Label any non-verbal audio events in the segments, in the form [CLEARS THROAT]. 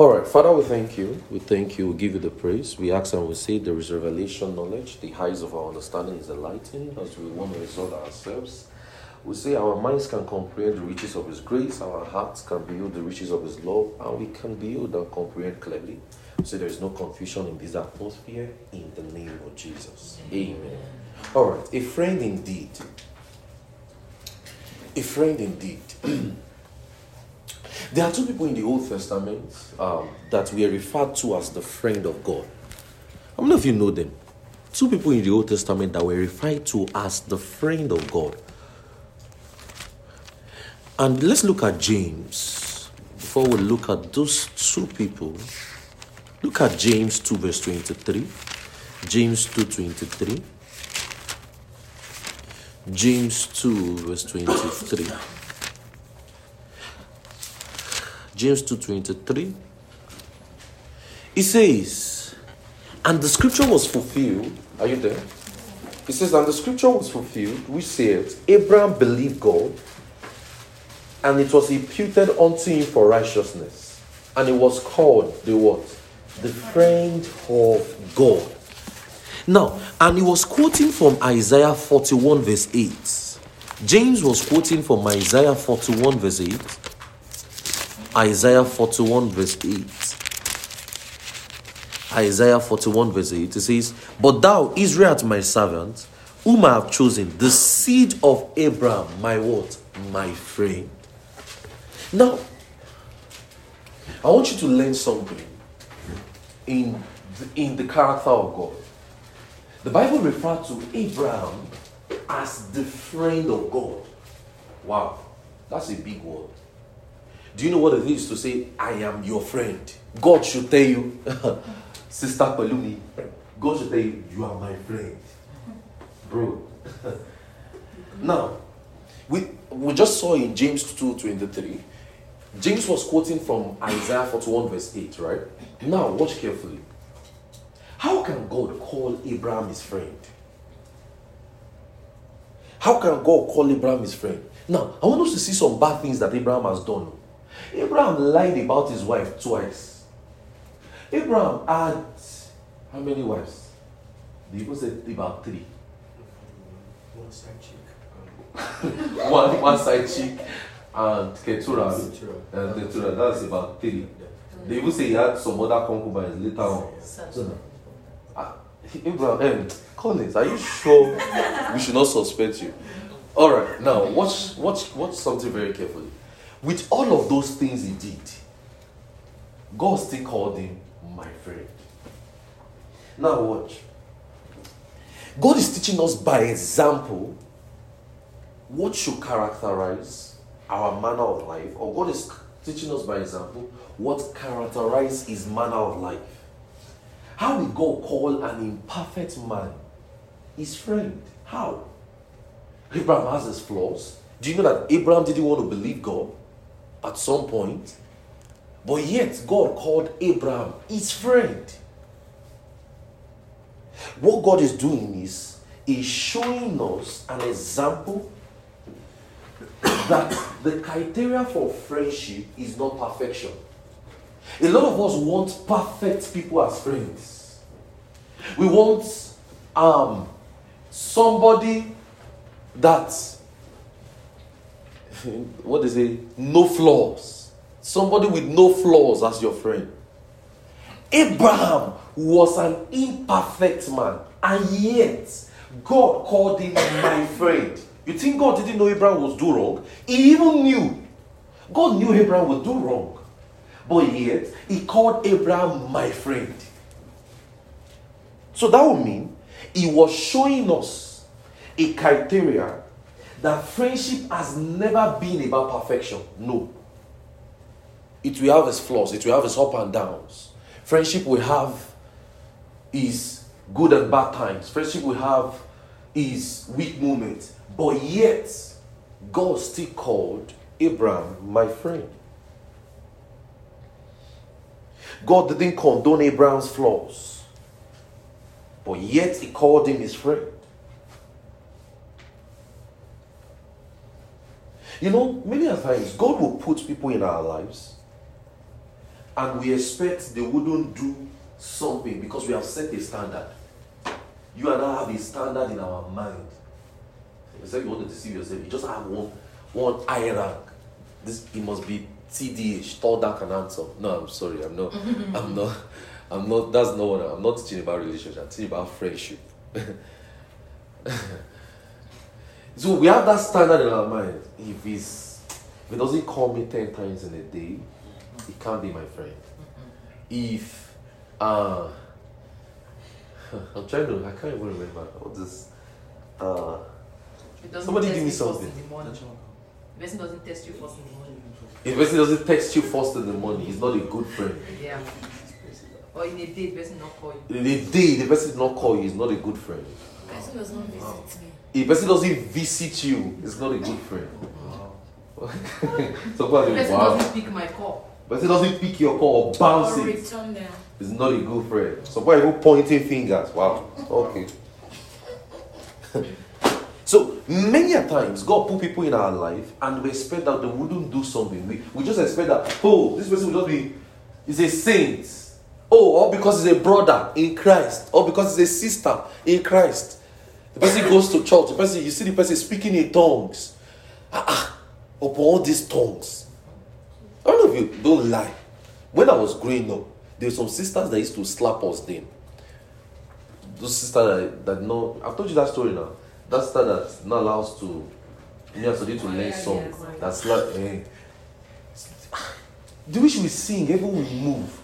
All right, Father, we thank you. We thank you. We give you the praise. We ask and we say there is revelation knowledge. The heights of our understanding is enlightened as we want to exalt ourselves. We say our minds can comprehend the riches of His grace, our hearts can behold the riches of His love, and we can behold and comprehend clearly. So there is no confusion in this atmosphere in the name of Jesus. Amen. All right, a friend indeed. A friend indeed. [CLEARS THROAT] there are two people in the Old Testament um, that we are referred to as the friend of God. How many of you know them? Two people in the Old Testament that were referred to as the friend of God. And let's look at James before we look at those two people. Look at James 2 verse 23. James 2 23. James 2 verse 23. James 2 23. It says, and the scripture was fulfilled. Are you there? It says, and the scripture was fulfilled, which says, Abraham believed God and it was imputed unto him for righteousness. And it was called the what? The friend of God. Now, and he was quoting from Isaiah 41, verse 8. James was quoting from Isaiah 41, verse 8. Isaiah 41, verse 8. Isaiah 41, verse 8. It says, But thou, Israel, my servant, whom I have chosen, the seed of Abraham, my what? My friend. Now, I want you to learn something in the, in the character of God. The Bible refers to Abraham as the friend of God. Wow, that's a big word. Do you know what it is to say, I am your friend? God should tell you, [LAUGHS] Sister Palumi, God should tell you, you are my friend. Bro. [LAUGHS] now, we, we just saw in James 2 23 James was quoting from Isaiah 41, verse 8, right? Now, watch carefully. How can God call Abraham his friend? How can God call Abraham his friend? Now, I want us to see some bad things that Abraham has done. Abraham lied about his wife twice. Abraham had how many wives? The people said about three. One side chick. [LAUGHS] one, one side chick and Keturah. Keturah. And Keturah, that's about three. They even say he had some other concubines later on. Ah, Abraham, um, Collins, are you sure we should not suspect you? All right, now watch, watch, watch something very carefully. With all of those things he did, God still called him my friend. Now watch. God is teaching us by example what should characterize our manner of life, or God is teaching us by example what characterize his manner of life. How will God call an imperfect man his friend? How? Abraham has his flaws. Do you know that Abraham didn't want to believe God at some point? But yet, God called Abraham his friend. What God is doing is, is showing us an example that the criteria for friendship is not perfection. A lot of us want perfect people as friends. We want um, somebody that, what is it? No flaws. Somebody with no flaws as your friend. Abraham was an imperfect man, and yet God called him my friend. You think God didn't know Abraham was do wrong? He even knew. God knew Abraham would do wrong. But yet, he called Abraham my friend. So that would mean he was showing us a criteria that friendship has never been about perfection. No. It will have its flaws, it will have its up and downs. Friendship will have its good and bad times. Friendship will have its weak moments. But yet, God still called Abraham my friend. God didn't condone Abraham's flaws, but yet he called him his friend. You know, many times God will put people in our lives and we expect they wouldn't do something because we have set a standard. You and I have a standard in our mind. It's like you want to deceive yourself. You just have one one high rank. This it must be TDH, tall, dark, and handsome. No, I'm sorry, I'm not. [LAUGHS] I'm not. I'm not. That's not what I'm, I'm not teaching about relationship. I'm teaching about friendship. [LAUGHS] so we have that standard in our mind. If it's if it doesn't call me ten times in a day, he can't be my friend. If uh [LAUGHS] I'm trying to I can't even remember what this uh somebody give me something. The person doesn't test you first in the morning. If the person doesn't text you first in the morning, he's not a good friend. Yeah. Or in a day, the person not call you. In a day, the person did not call you, he's not a good friend. The person does not visit me. If person doesn't visit you, it's not a good friend. so far, The person wow. doesn't pick my call. Person doesn't pick your call or bounce Or it. It's not a good friend. So why even pointing fingers? Wow. Okay. [LAUGHS] so many a times God put people in our life and we expect that they wouldn't do something. We, we just expect that, oh, this person will just be is a saint. Oh, or because he's a brother in Christ, or because he's a sister in Christ. The person goes to church, the person you see the person speaking in tongues. Ah, ah, upon all these tongues. I don't know if you don't lie. When I was growing up, there were some sisters that used to slap us then. Those sisters that, that know, I've told you that story now. That sister that's not allowed us to, know, to do to learn song. yes. That's slap. Eh. The way she will sing, everyone will move.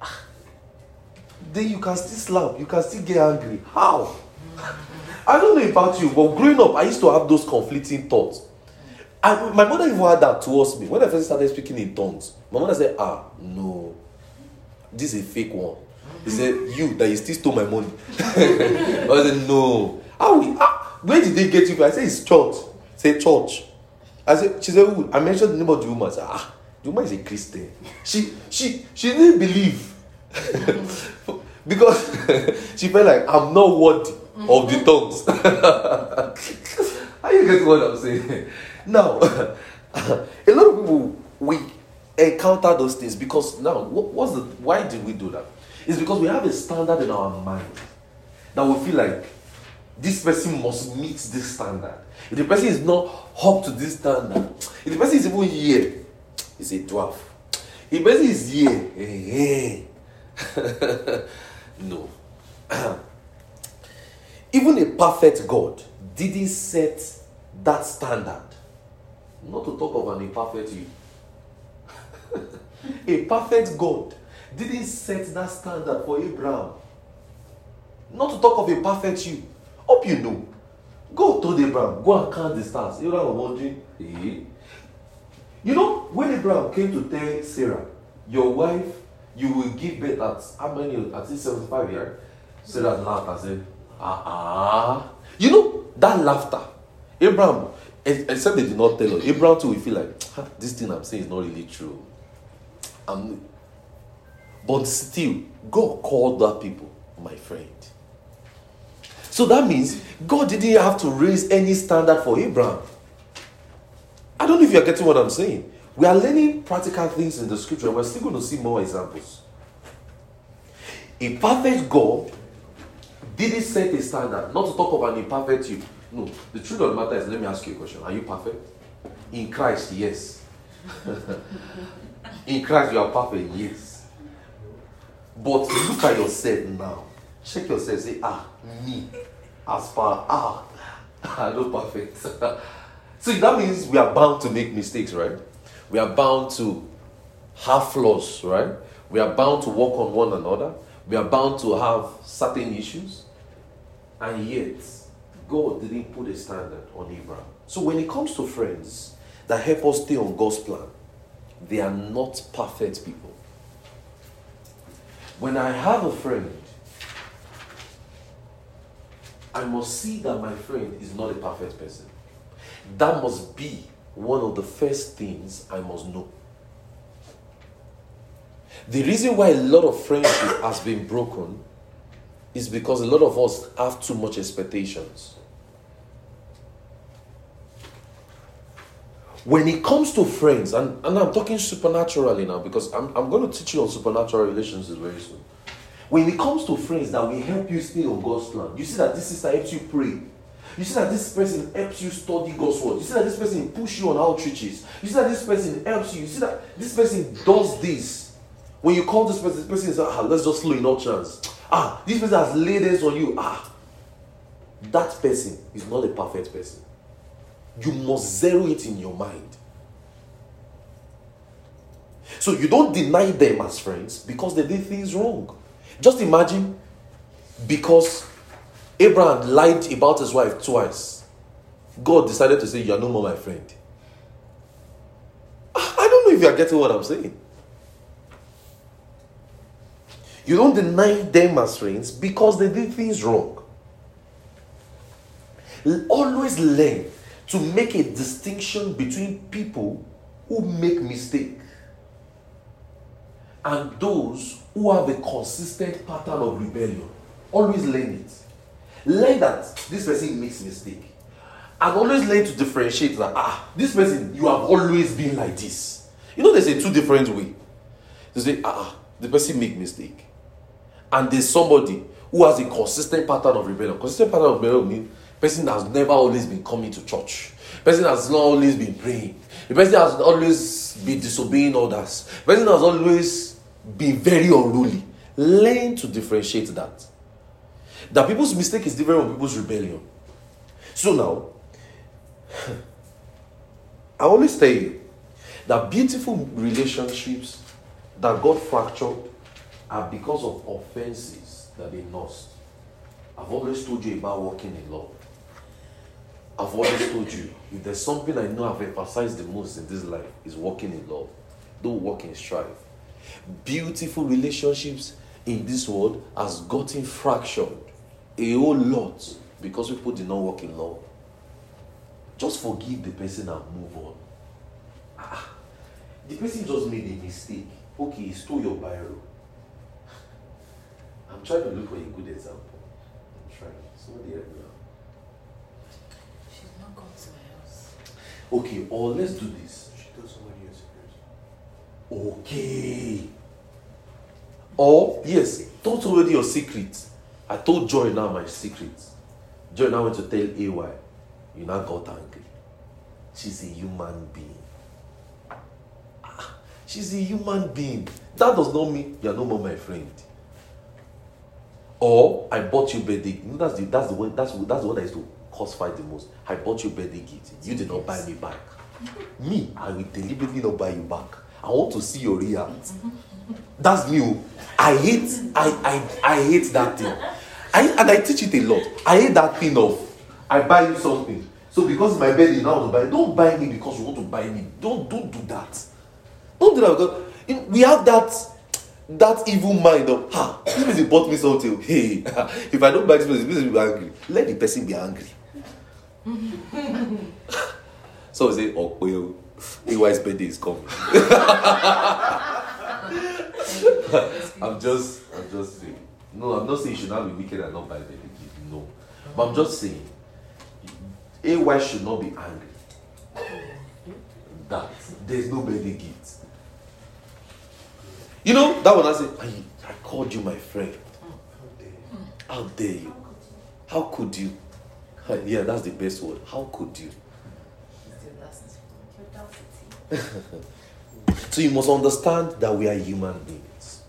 Ah. Then you can still slap, you can still get angry. How? I don't know about you, but growing up, I used to have those conflicting thoughts. My mother even had that towards me. When I first started speaking in tongues, my mother said, Ah, no, this is a fake one. He said, You that you still stole my money. [LAUGHS] I said, No. How we, where did they get you? I said, It's church. Say church. I said, She said? I mentioned the name of the woman. I said, Ah, the woman is a Christian. She she she didn't believe. [LAUGHS] because [LAUGHS] she felt like I'm not worthy of the tongues. [LAUGHS] Are you getting what I'm saying? Now, [LAUGHS] a lot of people we encounter those things because now what, what's the why did we do that? It's because we have a standard in our mind that we feel like this person must meet this standard. If the person is not up to this standard, if the person is even here, he's a dwarf. If the person is here, eh, eh. [LAUGHS] no. [CLEARS THROAT] even a perfect God didn't set that standard. Not to talk of an imperfect you. [LAUGHS] a perfect God didn't set that standard for Abraham. Not to talk of a perfect you. Hope you know. God told Abraham, go and count the stars. Abraham was wondering, eh? You know, when Abraham came to tell Sarah, your wife, you will give birth at how many? At least 75 years. Sarah laughed and said, ah, ah. You know, that laughter. Abraham, except they did not tell us, Abraham too will feel like, [TSK] "Ah, this thing I'm saying is not really true. I'm, but still, God called that people my friend. So that means God didn't have to raise any standard for Abraham. I don't know if you're getting what I'm saying. We are learning practical things in the scripture. We're still going to see more examples. A perfect God didn't set a standard, not to talk of an imperfect you. No, the truth of the matter is, let me ask you a question. Are you perfect? In Christ, yes. [LAUGHS] In Christ, you are perfect, yes. But look at yourself now. Check yourself. Say, ah, me. As far, ah, [LAUGHS] I'm not perfect. [LAUGHS] See, that means we are bound to make mistakes, right? We are bound to have flaws, right? We are bound to work on one another. We are bound to have certain issues. And yet, God didn't put a standard on Abraham. So when it comes to friends that help us stay on God's plan, they are not perfect people. When I have a friend, I must see that my friend is not a perfect person. That must be one of the first things I must know. The reason why a lot of friendship has been broken is because a lot of us have too much expectations. when it comes to friends, and, and I'm talking supernaturally now because I'm, I'm going to teach you on supernatural relationships very soon. When it comes to friends that will help you stay on God's plan, you see that this sister helps you pray. You see that this person helps you study God's word. You see that this person push you on outreaches. You see that this person helps you. You see that this person does this. When you call this person, this person is ah, let's just slow in all chance. Ah, this person has laid hands on you. Ah, that person is not a perfect person. You must zero it in your mind. So you don't deny them as friends because they did things wrong. Just imagine because Abraham lied about his wife twice. God decided to say, You are no more my friend. I don't know if you are getting what I'm saying. You don't deny them as friends because they did things wrong. Always learn to make a distinction between people who make mistake and those who have a consistent pattern of rebellion. Always learn it. Learn that this person makes mistake. And always learn to differentiate that ah, this person, you have always been like this. You know, there's a two different way. They say, ah, the person make mistake. And there's somebody who has a consistent pattern of rebellion. Consistent pattern of rebellion means person has never always been coming to church. Person has not always been praying. The person has always been disobeying others. The person has always been very unruly. Learn to differentiate that. That people's mistake is different from people's rebellion. So now, [SIGHS] I always tell you that beautiful relationships that God fractured are because of offenses that they lost. I've always told you about walking in love. I've always told you, if there's something I know I've emphasized the most in this life, is walking in love. Don't walk in strife. Beautiful relationships in this world has gotten fractured a whole lot because people did not walk in love. Just forgive the person and move on. Ah, the person just made a mistake. Okay, he stole your Bible. I'm trying to look for a good example. I'm trying. Somebody help me out. She's not gone to my house. Okay, or let's do this. She told somebody your secret. Okay. Or, yes, told somebody your secret. I told Joy now my secret. Joy now went to tell AY. You now got angry. She's a human being. Ah, She's a human being. That does not mean you're no more my friend. Or I bought you birthday. You know, that's the that's the one that's that's the one that is to cause fight the most. I bought you birthday gift. You did not buy me back. [LAUGHS] Me, I will deliberately not buy you back. I want to see your react. That's me. oh. I hate I I I hate that thing. I and I teach it a lot. I hate that thing of I buy you something. So because my birthday, now to buy. Don't buy me because you want to buy me. Don't don't do that. Don't do that because we have that that evil mind of ha this person bought me something. Hey, [LAUGHS] if I don't buy this person, this person be angry. Let the person be angry. [LAUGHS] so we say, oh well, AY's birthday is coming. [LAUGHS] I'm just, I'm just saying. No, I'm not saying you should not be wicked and not buy birthday gift. No, but I'm just saying, AY should not be angry that there's no birthday gift. You know that one I say, I, I called you my friend. How dare you? How could you? Yeah, that's the best word. How could you? [LAUGHS] So you must understand that we are human beings.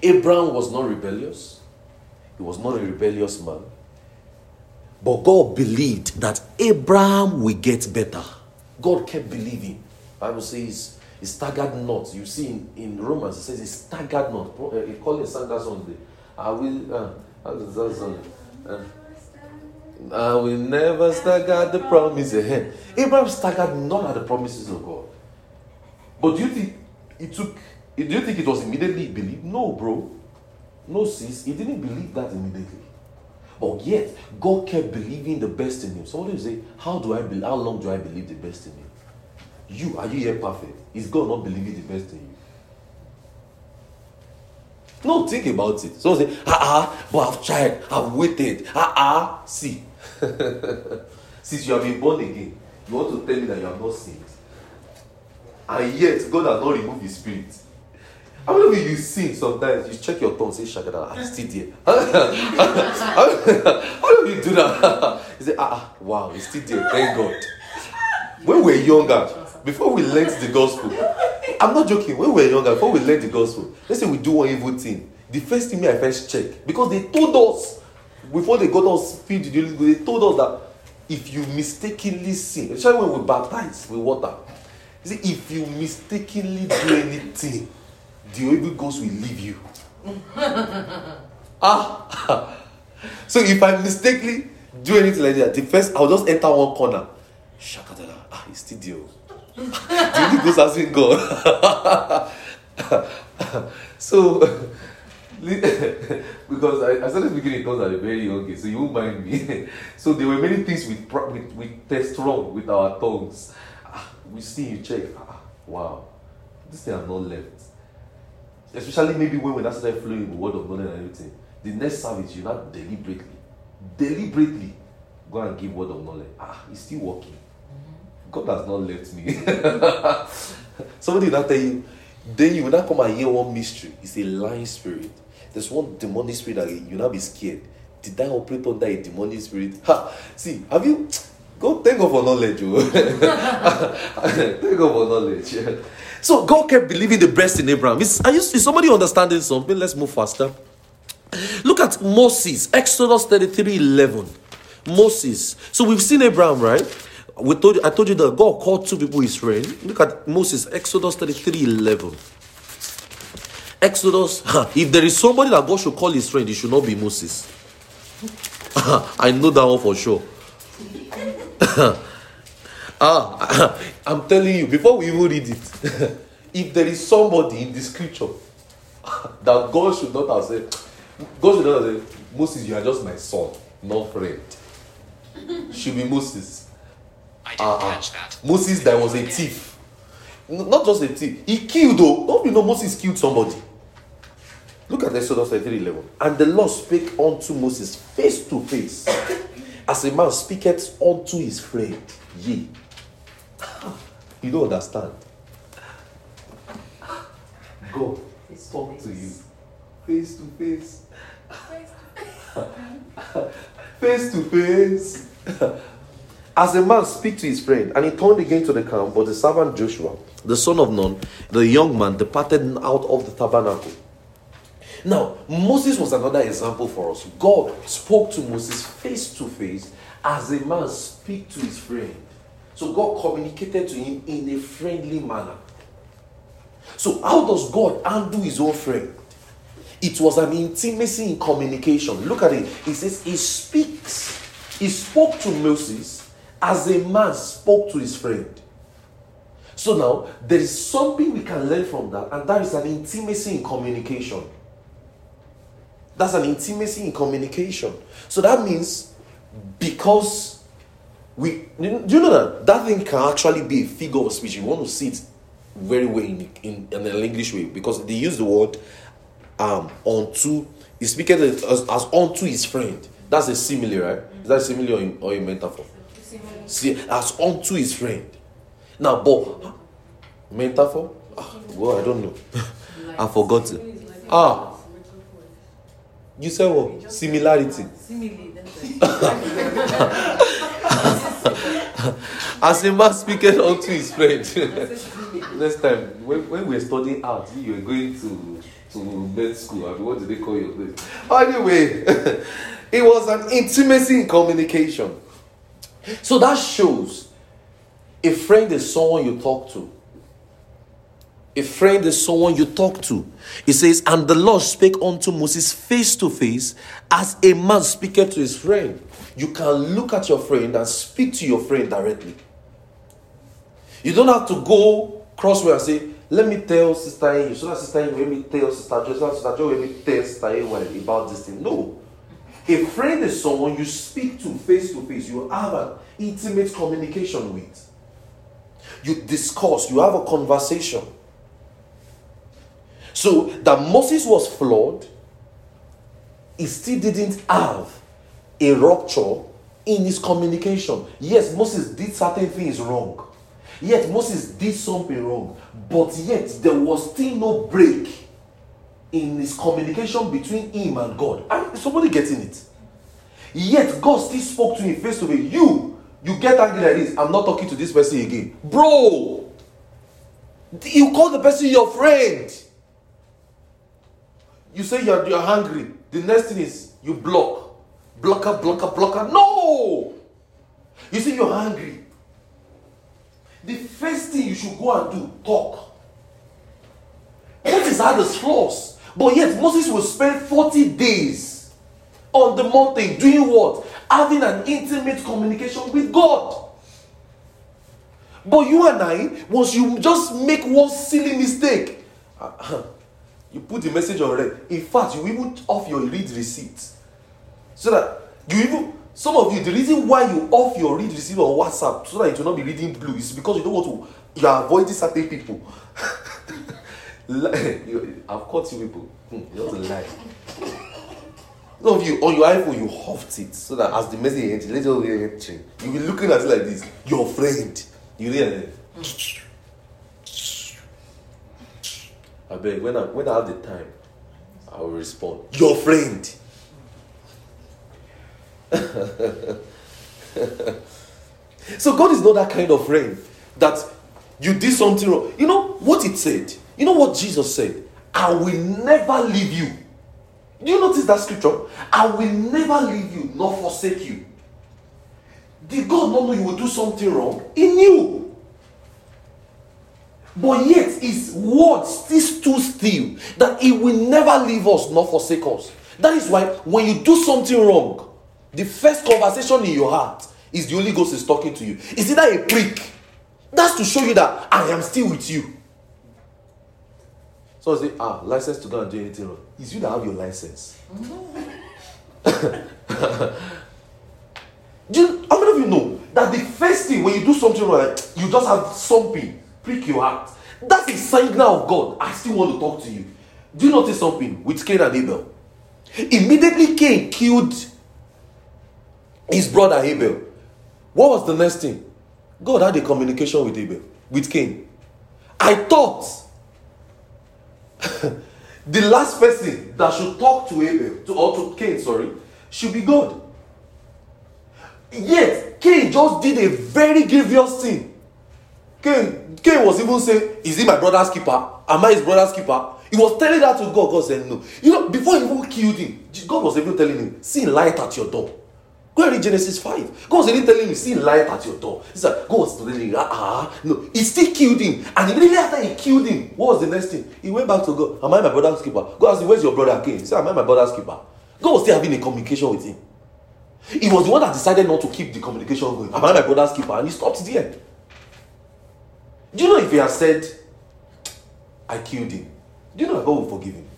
Abraham was not rebellious. He was not a rebellious man. But God believed that Abraham will get better. God kept believing. Bible says he staggered not. You see in, in Romans it says he staggered not. He called it that song today. I will uh, how does that song? Uh, I will never stagger the promise ahead. Abraham staggered not at the promises of God. But do you think it took? Do you think it was immediately believed? No, bro. No, sis. He didn't believe that immediately. But yet, God kept believing the best in him. So what do you say? How do I believe? How long do I believe the best in him? You are you here perfect? Is God not believing the best in you? No, think about it. So say, ah ah, but I've tried, I've waited. Ah ah, see. [LAUGHS] Since you have been born again, You want to tell me that you have not sinned. And yet, God has not removed his spirit. How many of you sin sometimes? You check your tongue, say Shagada, I'm still there. [LAUGHS] How many of you do that? [LAUGHS] You say, ah, ah, wow, he's still there, thank God. When we were younger, before we learned the gospel, I'm not joking, when we were younger, before we learned the gospel, let's say we do one evil thing, the first thing I first check, because they told us, before they got us feed the Holy they told us that if you mistakenly sin, especially when we baptize with water, see, if you mistakenly do anything, the Holy Ghost will leave you. ah, [LAUGHS] so if I mistakenly do anything like that, the first I'll just enter one corner. Shakadala, ah, it's still there. The Holy Ghost been gone. so because I, I started speaking in tongues at a very young age, so you won't mind me. so there were many things we with, with test wrong with our tongues. Ah, we see you check. Ah, wow, this thing has not left. Especially maybe when we started flowing with word of knowledge and everything. The next service, you not deliberately, deliberately go and give word of knowledge. Ah, it's still working. God has not left me. [LAUGHS] Somebody will not tell you, then you will not come and hear one mystery. It's a lying spirit. There's one demonic spirit that you will not be scared. Did I operate under a demonic spirit? Ha! See, have you [TSK] go thank God for knowledge, oh. [LAUGHS] thank God for knowledge. So God kept believing the best in Abraham. Is, are you, is somebody understanding something? Let's move faster. Look at Moses, Exodus 33 11. Moses. So we've seen Abraham, right? We told you, I told you that God called two people his friend. Look at Moses, Exodus 33 11. Exodus, [LAUGHS] if there is somebody that God should call his friend, it should not be Moses. [LAUGHS] I know that one for sure. [LAUGHS] ah, I'm telling you, before we even read it, if there is somebody in the scripture that God should not have said, God should not have said, Moses, you are just my son, not friend. Should be Moses. I didn't Uh-uh. catch that. Moses that was a thief. Not just a thief. He killed though. Don't you know Moses killed somebody? Look at Exodus 33 11. And the Lord spake unto Moses face to face, [COUGHS] as a man speaketh unto his friend. Ye. [LAUGHS] You don't understand. God Face to talk to face. you face to face. face to face. [LAUGHS] [LAUGHS] As a man speak to his friend, and he turned again to the camp, but the servant Joshua, the son of Nun, the young man, departed out of the tabernacle. Now, Moses was another example for us. God spoke to Moses face to face as a man speak to his friend. So God communicated to him in a friendly manner. So how does God undo his own friend? It was an intimacy in communication. Look at it. He says he speaks. He spoke to Moses as a man spoke to his friend. So now there is something we can learn from that, and that is an intimacy in communication. That's an intimacy in communication. So that means because we do you know that that thing can actually be a figure of speech. You want to see it very well in, in, in an English way because they use the word um unto he's speaking as, as unto his friend. That's a simile, right? Is that a simile or a, or a metaphor? See, as unto his friend. Now, but metaphor? Ah, well, I don't know. I forgot it. Ah, you said what? Similarity. [LAUGHS] As a man speaketh unto his friend. [LAUGHS] Next time, when, when we're studying art, you are going to to med school. I mean, what do they call your place? Anyway, [LAUGHS] it was an intimacy in communication. So that shows a friend is someone you talk to. A friend is someone you talk to. He says, And the Lord spake unto Moses face to face, as a man speaketh to his friend. You can look at your friend and speak to your friend directly. You don't have to go crossway and say, Let me tell Sister A, so that Sister A, let me tell Sister Jo, so Sister Jo, let me tell Sister A about this thing. No. A friend is someone you speak to face to face, you have an intimate communication with. You discuss, you have a conversation. So that Moses was flawed, he still didn't have a rupture in his communication. Yes, Moses did certain things wrong. Yet Moses did something wrong. But yet there was still no break in his communication between him and God. And somebody getting it. Yet God still spoke to him face to face. You, you get angry like this. I'm not talking to this person again. Bro, you call the person your friend. You say you're, you're hungry. The next thing is you block. Blocker, blocker, blocker. No! You say you're hungry. The first thing you should go and do, talk. Moses had his flaws. But yet Moses will spend 40 days on the mountain doing what? Having an intimate communication with God. But you and I, once you just make one silly mistake, uh-huh, you put the message on red. In fact, you even off your read receipt. So that you even some of you, the reason why you off your read receipt on WhatsApp so that it will not be reading blue is because you don't want to you are avoiding certain people. [LAUGHS] [LAUGHS] I've caught you people. Hmm, you're a lie. Some of you on your iPhone you huffed it so that as the message enters, let your entry. You'll be looking at it like this. Your friend. You realize I beg when I when I have the time, I will respond. Your friend. [LAUGHS] so God is not that kind of friend that you did something wrong. You know what it said? You know what Jesus said? I will never leave you. Do you notice that scripture? I will never leave you nor forsake you. Did God not know you would do something wrong? He knew. But yet his word still stood still that he will never leave us nor forsake us. That is why when you do something wrong, the first conversation in your heart is the Holy Ghost is talking to you. Is it that a prick? That's to show you that I am still with you. So I say, ah, license to go and do anything wrong. It's you that have your license. [LAUGHS] do you, how many of you know that the first thing when you do something wrong, like, you just have something prick your heart? That's a signal of God. I still want to talk to you. Do you notice something with Cain and Abel? Immediately Cain killed his brother Abel. What was the next thing? God had a communication with Abel, with Cain. I thought [COUGHS] the last person that should talk to Abel, to, or to Cain, sorry, should be God. Yet, Cain just did a very grievous thing. Cain, Cain was even saying, Is he my brother's keeper? Am I his brother's keeper? He was telling that to God. God said, No. You know, before he even killed him, God was even telling him, See light at your door. Go read Genesis 5. God telling him, see light at your door. He said, God was telling him, ah, no. He still killed him. And immediately after he killed him, what was the next thing? He went back to God. Am I my brother's keeper? God asked him, where's your brother Cain? He said, am I my brother's keeper? God was still having a communication with him. He was the one that decided not to keep the communication going. Am I my brother's keeper? And he stopped there. Do you know if he had said, I killed him, do you know God will forgive him?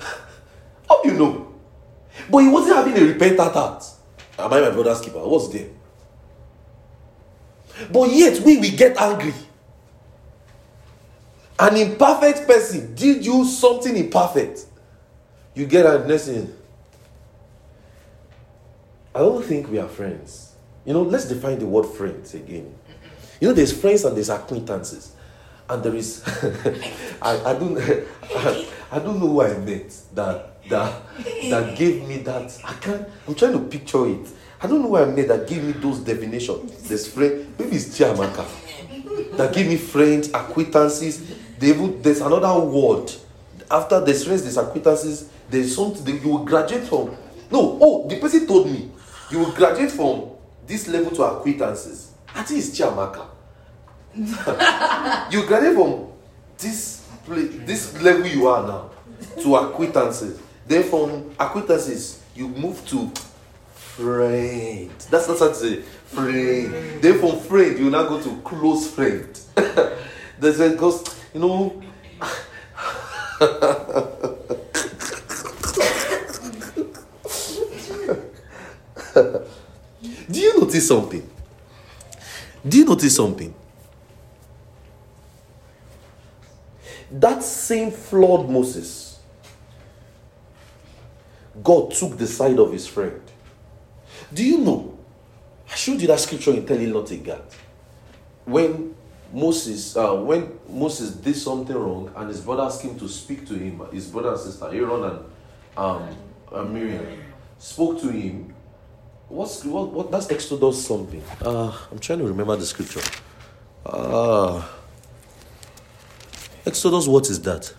[LAUGHS] How do you know? But he wasn't having a repentant heart. Am I my brother's keeper? What's there? But yet we we get angry. An imperfect person did you something imperfect. You get a blessing. I don't think we are friends. You know, let's define the word friends again. You know, there's friends and there's acquaintances. And there is [LAUGHS] I, I don't [LAUGHS] I, I don't know who I met that that that gave me that. I can't. I'm trying to picture it. I don't know where I met that gave me those definitions. There's friend. Maybe it's Chiamaka that gave me friends, acquaintances. They would, there's another word. After there's friends, there's acquaintances. There's something that you will graduate from. No, oh, the person told me you will graduate from this level to acquaintances. I think it's Chiamaka. [LAUGHS] you graduate from this place, this level you are now to acquaintances. Then from acquaintances, you move to friend. That's not to say friend. Then from friend, you now go to close friend. [LAUGHS] There's a ghost, you know. [LAUGHS] Do you notice something? Do you notice something? That same flawed Moses God took the side of his friend. Do you know? I showed you that scripture in telling a God. When Moses, uh, when Moses did something wrong and his brother asked him to speak to him, his brother and sister, Aaron and um, and Miriam, spoke to him. What's what, what that's Exodus something? Uh, I'm trying to remember the scripture. Uh, Exodus, what is that?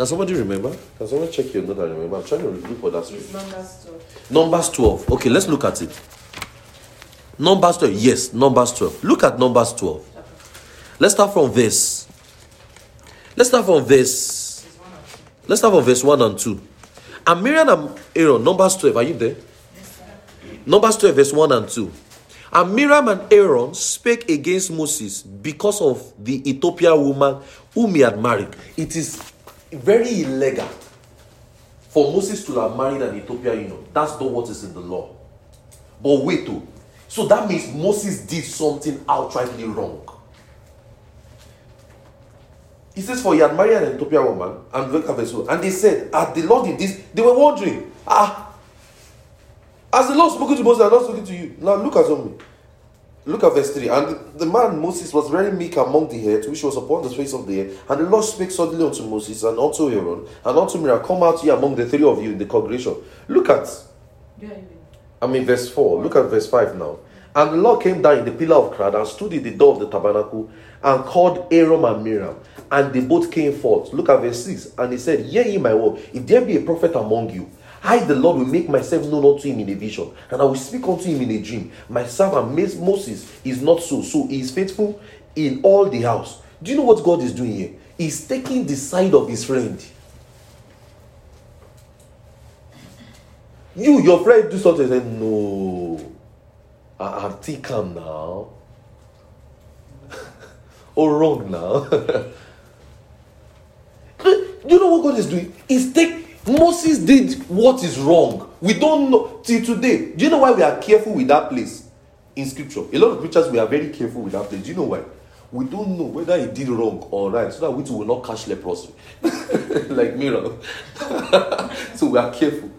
Can somebody remember? Can someone check your note and remember? I'm trying to look for that It's numbers 12. Numbers 12. Okay, let's look at it. Numbers 12. Yes, Numbers 12. Look at Numbers 12. Let's start from verse. Let's start from verse. It's one or two. Let's start from verse 1 and 2. And Miriam and Aaron, Numbers 12. Are you there? Numbers 12, verse 1 and 2. And Miriam and Aaron spake against Moses because of the Ethiopian woman whom he had married. It is very illegal for Moses to have married an Ethiopian, you know. That's not what is in the law. But wait, though. So that means Moses did something outrightly wrong. He says, For he had married an Ethiopian woman, and look at verse 1. And they said, At the Lord in this, they were wondering, Ah, as the Lord spoken to Moses, I'm not speaking to you. Now look at something. Look at verse 3. And the man Moses was very meek among the heads, which was upon the face of the earth. And the Lord spake suddenly unto Moses and unto Aaron and unto Miriam, Come out ye among the three of you in the congregation. Look at I mean, verse 4. Look at verse 5 now. And the Lord came down in the pillar of cloud and stood in the door of the tabernacle and called Aaron and Miriam. And they both came forth. Look at verse 6. And he said, Hear ye my word. If there be a prophet among you, I, the Lord, will make myself known unto him in a vision, and I will speak unto him in a dream. My servant Moses is not so. So he is faithful in all the house. Do you know what God is doing here? He's taking the side of his friend. You, your friend, do something. Say, no. I, I'm still calm now. [LAUGHS] or oh, wrong now. [LAUGHS] Do you know what God is doing? He's take Moses did what is wrong. We don't know till today. Do you know why we are careful with that place in scripture? A lot of preachers we are very careful with that place. Do you know why? We don't know whether he did wrong or right, so that we will not catch leprosy. [LAUGHS] like Miriam. [LAUGHS] so we are careful.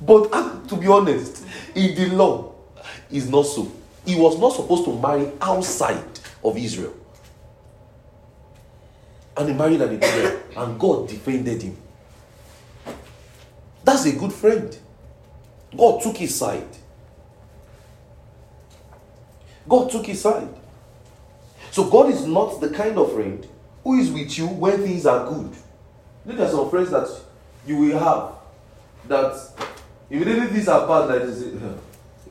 But uh, to be honest, in the law, is not so. He was not supposed to marry outside of Israel. And he married an Ethiopian, and God defended him. That's a good friend. God took his side. God took his side. So God is not the kind of friend who is with you when things are good. There are some friends that you will have that immediately things are bad, like say,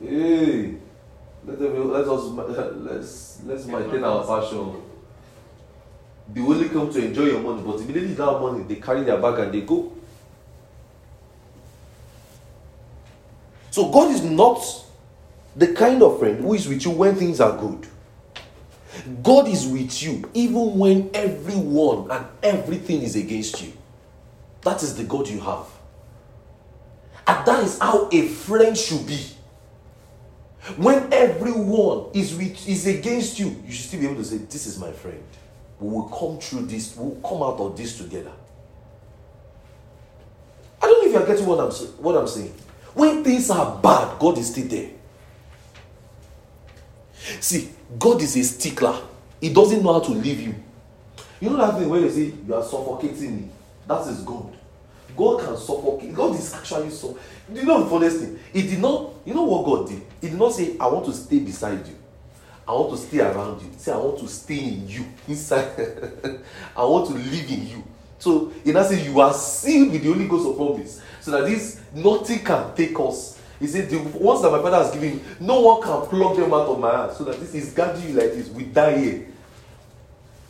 [LAUGHS] hey, let, them, let us [LAUGHS] let's let's maintain our passion. They only come to enjoy your money, but immediately that money, they carry their bag and they go. So God is not the kind of friend who is with you when things are good. God is with you even when everyone and everything is against you. That is the God you have. And that is how a friend should be. When everyone is with is against you, you should still be able to say, This is my friend. We will come through this, we will come out of this together. I don't know if you're getting what I'm, what I'm saying. When things are bad, God is still there. See, God is a stickler. He doesn't know how to leave you. You know that thing where they say you are suffocating me? That is God. God can suffocate. God is actually so. You know the funniest thing? He did not. You know what God did? He did not say, "I want to stay beside you. I want to stay around you." Said, "I want to stay in you, inside. [LAUGHS] I want to live in you." So in that sense, you are sealed with the Holy Ghost of promise, so that this nothing can take us. He said, "The ones that my Father has given, no one can pluck them out of my hand." So that this is guarding you like this. We die here.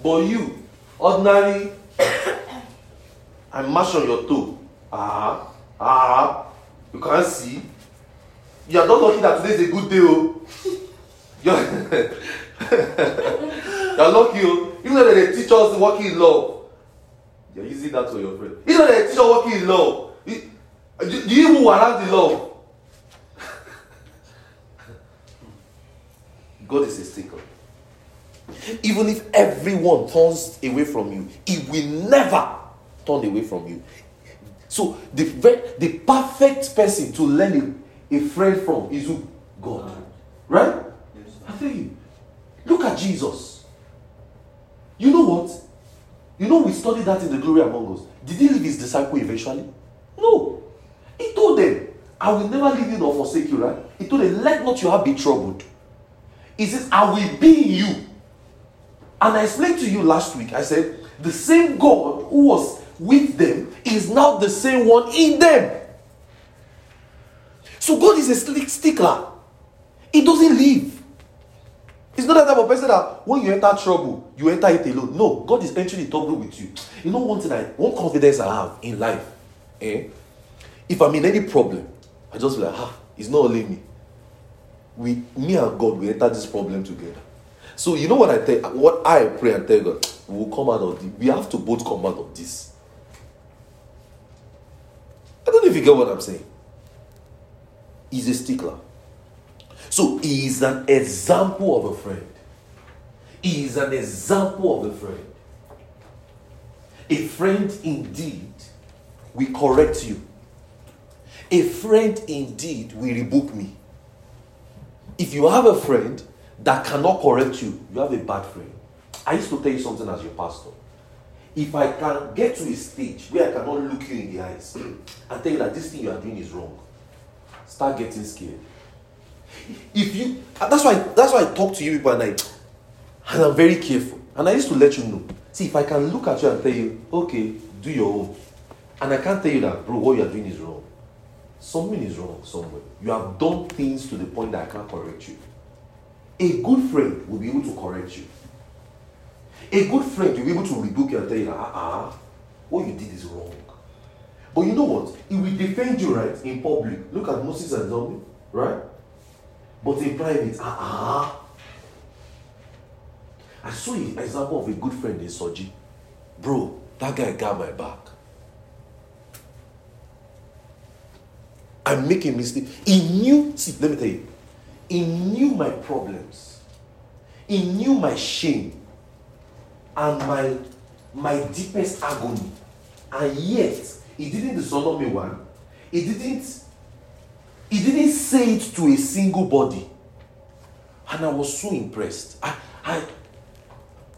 But you, ordinary, [COUGHS] I mash on your toe. Ah, ah, you can't see. You are not lucky that today is a good day, oh. [LAUGHS] [LAUGHS] You're, lucky, oh. Even though they teach us working in love, you're using that for your friend. Even though they teach us working in love, do, do you move around the love? God is a sticker. Even if everyone turns away from you, He will never turn away from you. So the the perfect person to learn a friend from is who? God. Right? I tell you, look at Jesus. You know what? You know, we studied that in the glory among us. Did he leave his disciple eventually? No. He told them, I will never leave you nor forsake you, right? He told them, Let not your heart be troubled. He says, I will be in you. And I explained to you last week, I said, the same God who was with them is now the same one in them. So God is a slick stickler. He doesn't leave. It's not that type of person that when you enter trouble, you enter it alone. No, God is entering the trouble with you. You know one thing I one confidence I have in life. Eh? If I'm in any problem, I just feel like, ah, it's not only me. We me and God we enter this problem together. So you know what I tell what I pray and tell God, we'll come out of this. We have to both come out of this. I don't know if you get what I'm saying. He's a stickler. So he is an example of a friend. He is an example of a friend. A friend indeed will correct you. A friend indeed will rebuke me. If you have a friend that cannot correct you, you have a bad friend. I used to tell you something as your pastor. If I can get to a stage where I cannot look you in the eyes and tell you that this thing you are doing is wrong, start getting scared. If you that's why that's why I talk to you people and I and I'm very careful. And I used to let you know. See, if I can look at you and tell you, okay, do your own, and I can't tell you that, bro, what you are doing is wrong. Something is wrong somewhere. You have done things to the point that I can't correct you. A good friend will be able to correct you. A good friend will be able to rebuke you and tell you, ah, ah, what you did is wrong. But you know what? He will defend you, right, in public. Look at Moses and Zombie, right? But in private, ah, ah. I saw an example of a good friend in Soji. Bro, that guy got my back. I'm making mistake. He knew, see, let me tell you, he knew my problems. He knew my shame and my my deepest agony. And yet, he didn't dishonor me one. He didn't he didn't say it to a single body. And I was so impressed. I, I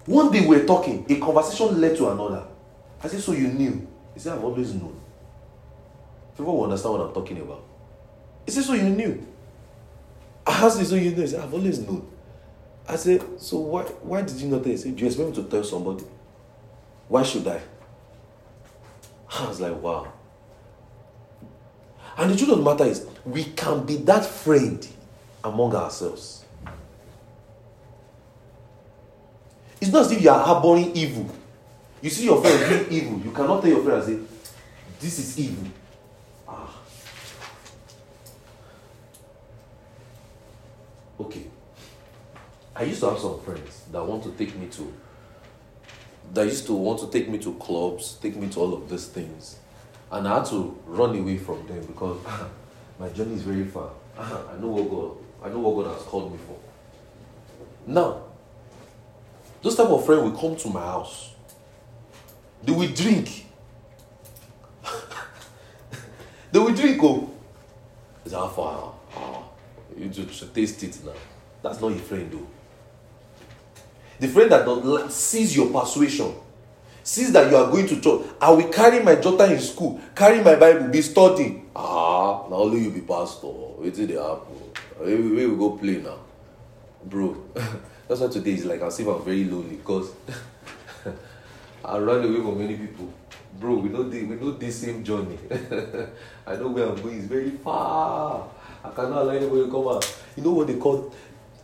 one day we were talking, a conversation led to another. I said, So you knew? He said, I've always known. People will understand what I'm talking about. He said, So you knew? I asked him, So you knew? He said, I've always known. I said, So why why did you not tell? He said, Do you expect me to tell somebody? Why should I? I was like, Wow. And the truth of the matter is, we can be that friend among ourselves. It's not as if you are harboring evil. You see your friend doing evil, you cannot tell your friend and say, This is evil. Okay. I used to have some friends that want to take me to that used to want to take me to clubs, take me to all of these things. And I had to run away from them because [LAUGHS] my journey is very far. [LAUGHS] I know what God I know what God has called me for. Now, those type of friends will come to my house. They will drink. [LAUGHS] they will drink, oh. It's how far. You should taste it now. That's not your friend, though. The friend that does, sees your persuasion, sees that you are going to church. I will carry my daughter in school, carry my Bible, be studying. Ah, now only you be pastor. Wait till they happen. Where we, will go play now, bro. [LAUGHS] That's why today is like as if I'm very lonely because [LAUGHS] I run away from many people. Bro, we know the we know the same journey. [LAUGHS] I know where I'm going. It's very far. I cannot allow anybody to come out. You know what they call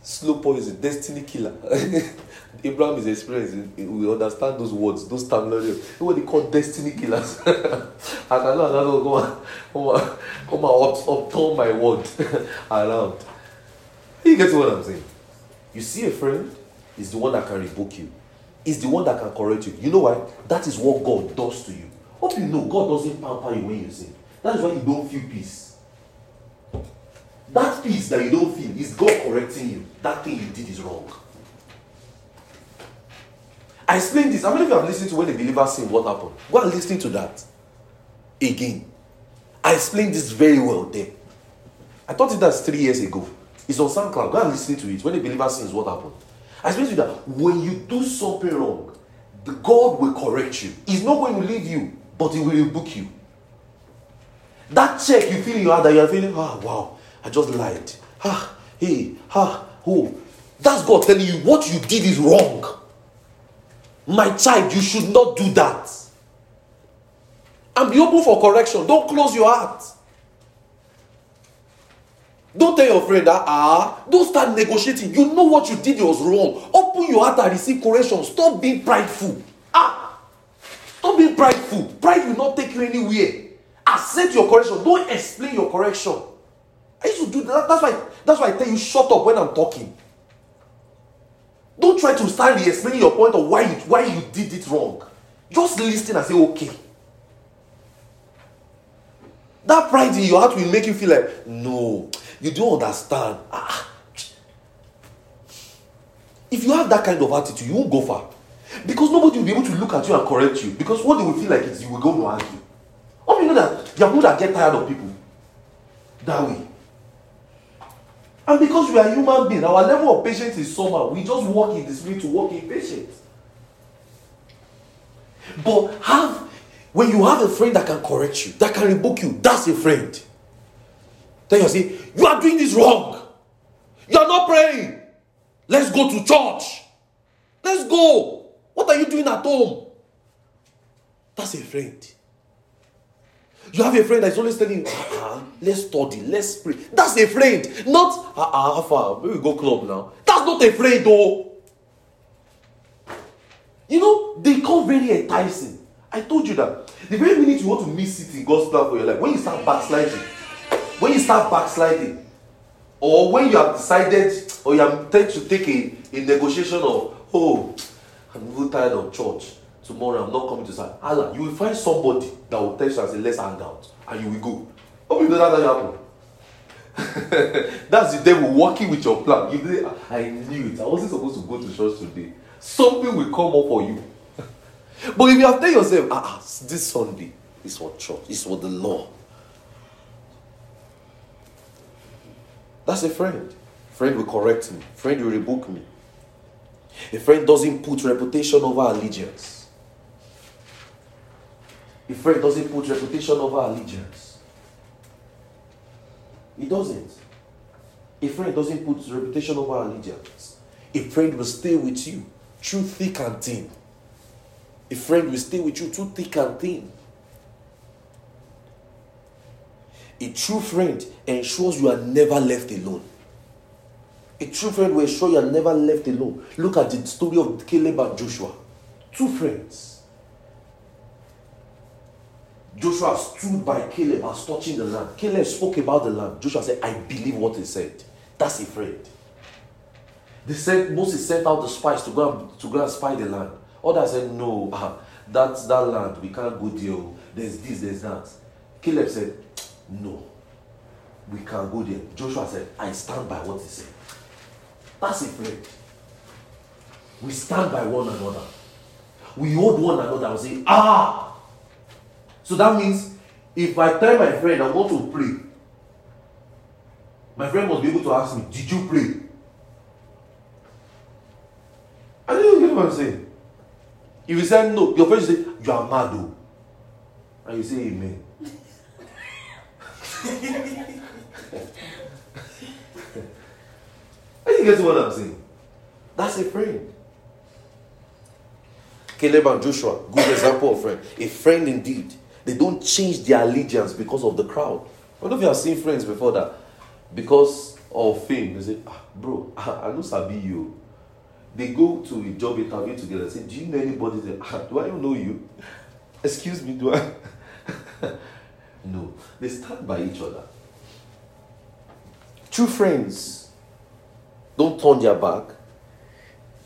slow poison, destiny killer. [LAUGHS] Abraham is experienced. We understand those words, those terminology. You know what they call destiny killers. [LAUGHS] I cannot allow them come and come and come and up, upturn my word [LAUGHS] around. You get what I'm saying? You see a friend is the one that can rebuke you. Is the one that can correct you. You know why? That is what God does to you. Hope you know God doesn't pamper you when you sin. That is why you don't feel peace. That peace that you don't feel is God correcting you. That thing you did is wrong. I explained this. How many of you have listened to when the believer sin? What happened? Go and listen to that again. I explained this very well there. I taught it that's three years ago. It's on SoundCloud. Go and listen to it. When the believer sins, what happened? I explained to you that when you do something wrong, the God will correct you. He's not going to leave you, but He will rebuke you. That check you feel in your heart that you are feeling, ah, wow, I just lied. Ah, hey, ah, oh. That's God telling you what you did is wrong. My child, you should not do that. And be open for correction. Don't close your heart. Don't tell your friend that, ah, don't start negotiating. You know what you did was wrong. Open your heart and receive correction. Stop being prideful. Ah, stop being prideful. Pride will not take you anywhere. Accept your correction. Don't explain your correction. I used to do that. That's why, that's why I tell you, shut up when I'm talking. Don't try to start explaining your point of why you, why you did it wrong. Just listen and say, okay. That pride in your heart will make you feel like, no, you don't understand. Ah. If you have that kind of attitude, you won't go far. Because nobody will be able to look at you and correct you. Because what they will feel like is you will go to argue. How you know that you are people that get tired of people that way? And because we are human beings, our level of patience is somehow. We just walk in the spirit to walk in patience. But have when you have a friend that can correct you, that can rebuke you, that's a friend. Then you say, You are doing this wrong. You are not praying. Let's go to church. Let's go. What are you doing at home? That's a friend. You have a friend that's always telling you, ah, let's study, let's pray. That's a friend. Not, ah, ah? We go club now. That's not a friend, though. You know, they come very enticing. I told you that. The very minute you want to miss it in God's plan for your life, when you start backsliding, when you start backsliding, or when you have decided, or you have to take a, a negotiation of, oh, I'm even tired of church. Tomorrow I'm not coming to serve. Allah, you will find somebody that will tell you and say, let's hang out. And you will go. Hope you know that happen. [LAUGHS] That's the devil working with your plan. You say, I knew it. I wasn't supposed to go to church today. Something will come up for you. [LAUGHS] but if you have told yourself, ah, ah, this Sunday is for church, it's for the Lord. That's a friend. Friend will correct me. Friend will rebuke me. A friend doesn't put reputation over allegiance. A friend doesn't put reputation over allegiance. He doesn't. A friend doesn't put reputation over allegiance. A friend will stay with you through thick and thin. A friend will stay with you through thick and thin. A true friend ensures you are never left alone. A true friend will ensure you are never left alone. Look at the story of Caleb and Joshua. Two friends. Joshua stood by Caleb as touching the land. Caleb spoke about the land. Joshua said, I believe what he said. That's a friend. They said Moses sent out the spies to go and, to go and spy the land. Others said, No, ah, that's that land. We can't go there. There's this, there's that. Caleb said, No, we can't go there. Joshua said, I stand by what he said. That's a friend. We stand by one another. We hold one another and say, Ah! So that means if I tell my friend I want to pray, my friend must be able to ask me, Did you pray? I didn't get what I'm saying. If you say no, your friend will say, You are mad, though. And you say, Amen. [LAUGHS] Are you getting what I'm saying? That's a friend. Caleb and Joshua, good example of friend. A friend indeed. They don't change their allegiance because of the crowd. I know if you have seen friends before that. Because of fame, they say, ah, bro, [LAUGHS] I, know Sabi you. They go to a job interview together and say, Do you know anybody there? [LAUGHS] Ah, do I even know you? [LAUGHS] Excuse me, do I? no. They stand by each other. True friends don't turn their back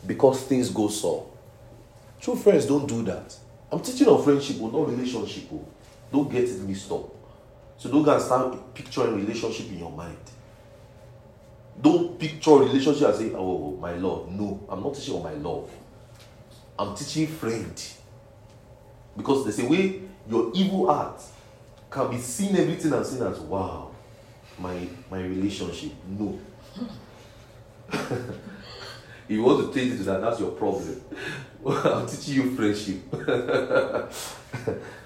because things go so. True friends don't do that. I'm teaching on friendship, but not relationship. Oh. Don't get it mixed up. So don't go and start picturing relationship in your mind. Don't picture relationship and say, oh, my love. No, I'm not teaching on my love. I'm teaching friend. Because there's a way your evil heart can be seen everything and seen as wow. my my relationship. No. [LAUGHS] if you want to take it to that, that's your problem. [LAUGHS] I'm teaching you friendship. [LAUGHS]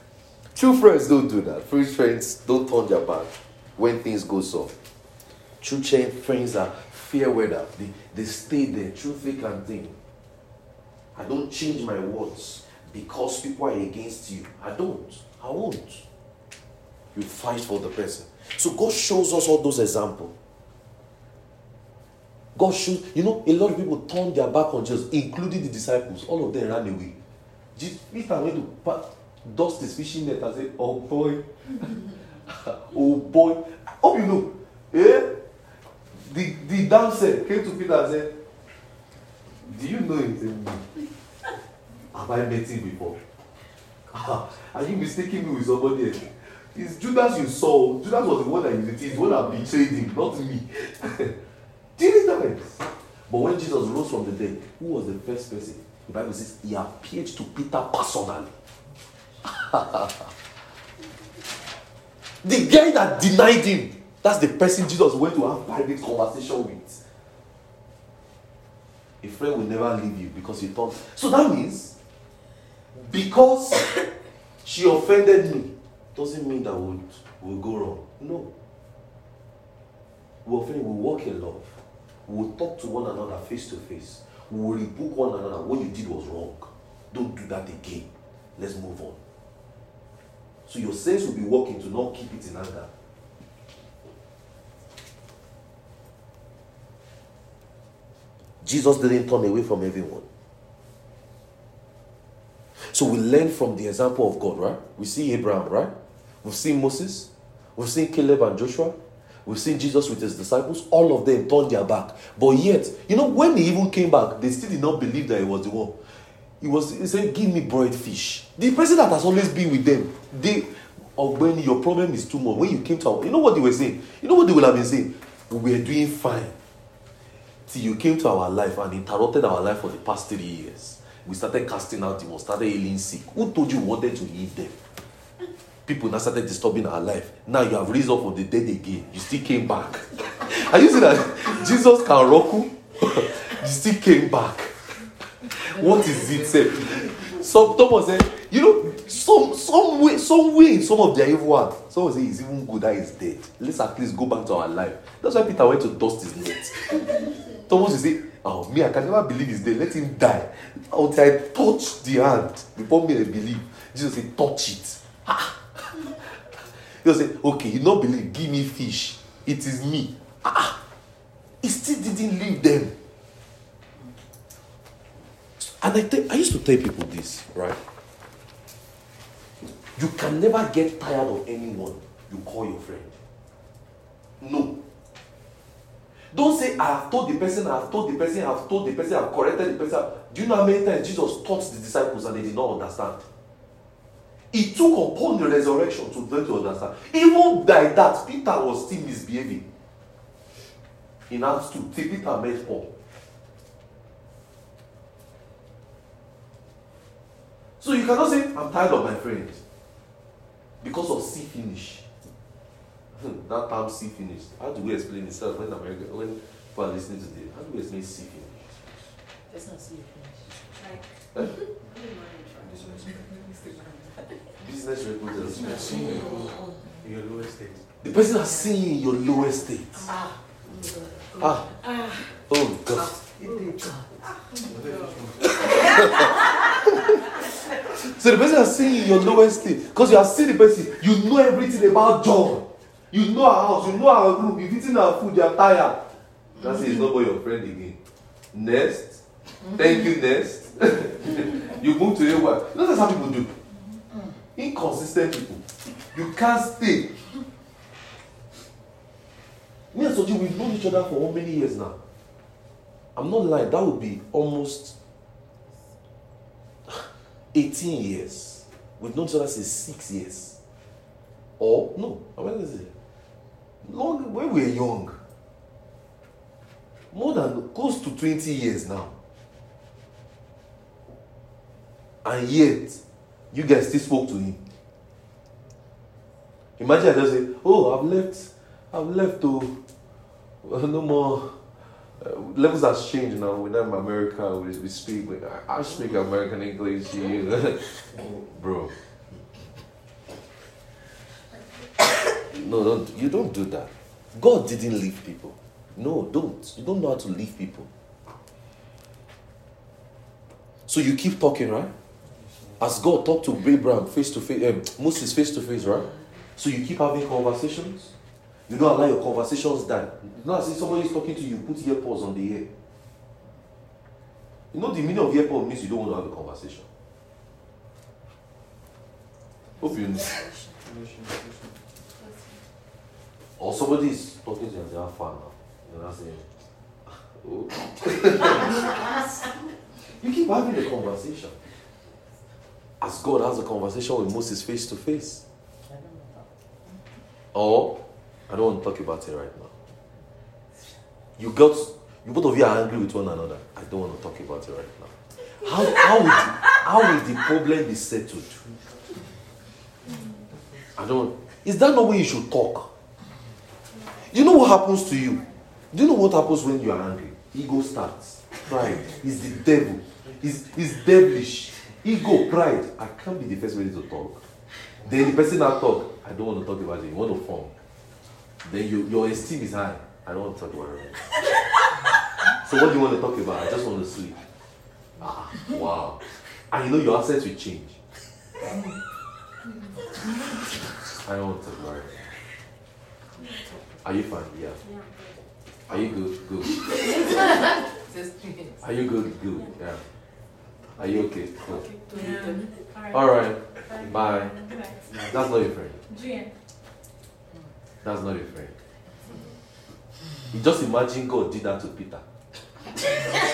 True friends don't do that. True friends don't turn their back when things go so. True friends are fair weather. They, they stay there through thick and thin. I don't change my words because people are against you. I don't. I won't. You fight for the person. So God shows us all those examples. God shows, you know, a lot of people turned their back on Jesus, including the disciples. All of them ran away. Jesus, Peter went to dust his fishing net and said, Oh boy, [LAUGHS] oh boy. Oh, you know, eh? The, the dancer came to Peter and said, Do you know him? Have I met him before? [LAUGHS] Are you mistaking me with somebody else? It's Judas you saw. Judas was the one that you He's the one that betrayed him, not me. [LAUGHS] Three times. But when Jesus rose from the dead, who was the first person? The Bible says he appeared to Peter personally. The guy that denied him, that's the person Jesus went to have private conversation with. A friend will never leave you because you thought. So that means, because she offended me, doesn't mean that we'll, we'll go wrong. No. We'll offend, we'll walk in love. We'll talk to one another face to face. We'll rebuke one another. What you did was wrong. Don't do that again. Let's move on. So your sense will be working to not keep it in anger. Jesus didn't turn away from everyone. So we learn from the example of God, right? We see Abraham, right? We've seen Moses. We've seen Caleb and Joshua. We've seen Jesus with his disciples. All of them turned their back. But yet, you know, when he even came back, they still did not believe that he was the one. He was he said, Give me broiled fish. The person that has always been with them, they when your problem is too much. When you came to our, you know what they were saying? You know what they would have been saying? We were doing fine. Till you came to our life and interrupted our life for the past three years. We started casting out demons, started healing sick. Who told you we wanted to heal them? People now started disturbing our life. Now you have risen up from the dead again. You still came back. [LAUGHS] Are you saying that Jesus can [LAUGHS] you still came back. What is it? Say? Some Thomas said, you know, some some way, some way in some of their evil work. Someone say it's even good that he's dead. Let's at least go back to our life. That's why Peter went to dust his net. Thomas will say, Oh, me, I can never believe he's dead. Let him die. Until I touch the hand. Before me, I believe. Jesus said, touch it. Ah. [LAUGHS] He say, okay, you don't believe, give me fish. It is me. Ah. He still didn't leave them. And I, th- I used to tell people this, right? You can never get tired of anyone you call your friend. No. Don't say, I have told the person, I have told the person, I have told the person, I have corrected the person. Do you know how many times Jesus taught the disciples and they did not understand? It took upon the resurrection to them to understand. Even by that, Peter was still misbehaving. In Acts 2, till Peter met Paul. So you cannot say, I'm tired of my friends because of see finish. that term see finish. How do we explain itself when America when people are listening to this? How do we explain see finish? Let's not see you finish. Eh? Business record. [LAUGHS] Business record. Seeing you in your lowest state. The person has seen your lowest state. Ah. Ah. Oh God. [LAUGHS] So the person has seen your lowest state. Because you have seen the person, you know everything about John. You know our house, you know our room, you've eaten our food, you're tired. That's it, it's not about your friend again. Next. Thank you, next. [LAUGHS] you move to your wife. You know that's how people do. Inconsistent people. You can't stay. Me and Soji, we've known each other for how many years now? I'm not lying, that would be almost 18 years. We've known each other since six years. Or, no, when is it? Long, when we were young. More than close to 20 years now. And yet, you guys still spoke to him. Imagine I just say, Oh, I've left I've left to no more. Levels has changed now. We're not America. We, we speak. We, I, I speak American English. You, [LAUGHS] bro. No, don't. You don't do that. God didn't leave people. No, don't. You don't know how to leave people. So you keep talking, right? As God talked to Abraham face to face, um, Moses face to face, right? So you keep having conversations. You don't allow your conversations die. It's not as if somebody is talking to you, put earpods on the ear. You know the meaning of earpod means you don't want to have a conversation. Hope you know. Or somebody is talking to you and they are far now. You're not saying, [LAUGHS] oh. [LAUGHS] you keep having a conversation. As God has a conversation with Moses face to face. Or I don't want to talk about it right now. You got you both of you are angry with one another. I don't want to talk about it right now. How how will how will the problem be settled? I don't. Is that not when you should talk? You know what happens to you? Do you know what happens when you are angry? Ego starts. Pride is the devil. Is is devilish. Ego, pride. I can't be the first person to talk. Then the person I talk, I don't want to talk about it. You want to form. Then you, your esteem is high. I don't want to talk about it. so what do you want to talk about? I just want to sleep. Ah, wow. And you know your assets will change. I don't want to talk about it. Are you fine? Yeah. Are you good? Good. Are you good? Good. Yeah. Are you okay? Cool. All right. Bye. That's not your friend. That's not a friend. You just imagine God did that to Peter.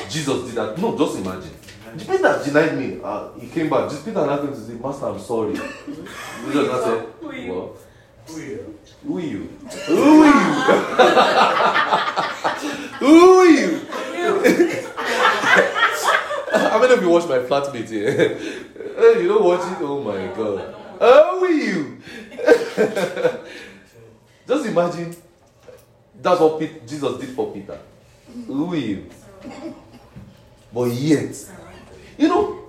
Jesus did that. No, just imagine. Peter denied me. Uh, he came back. Just Peter asked him to say, Master, I'm sorry. Jesus I said, What? Who are you? Who are you? Who are you? Who are you? How many of you watch my flatmate here? [LAUGHS] You don't watch it? Oh my god. Who are you? [LAUGHS] Just imagine that's what Pete, Jesus did for Peter. You? But yet, you know,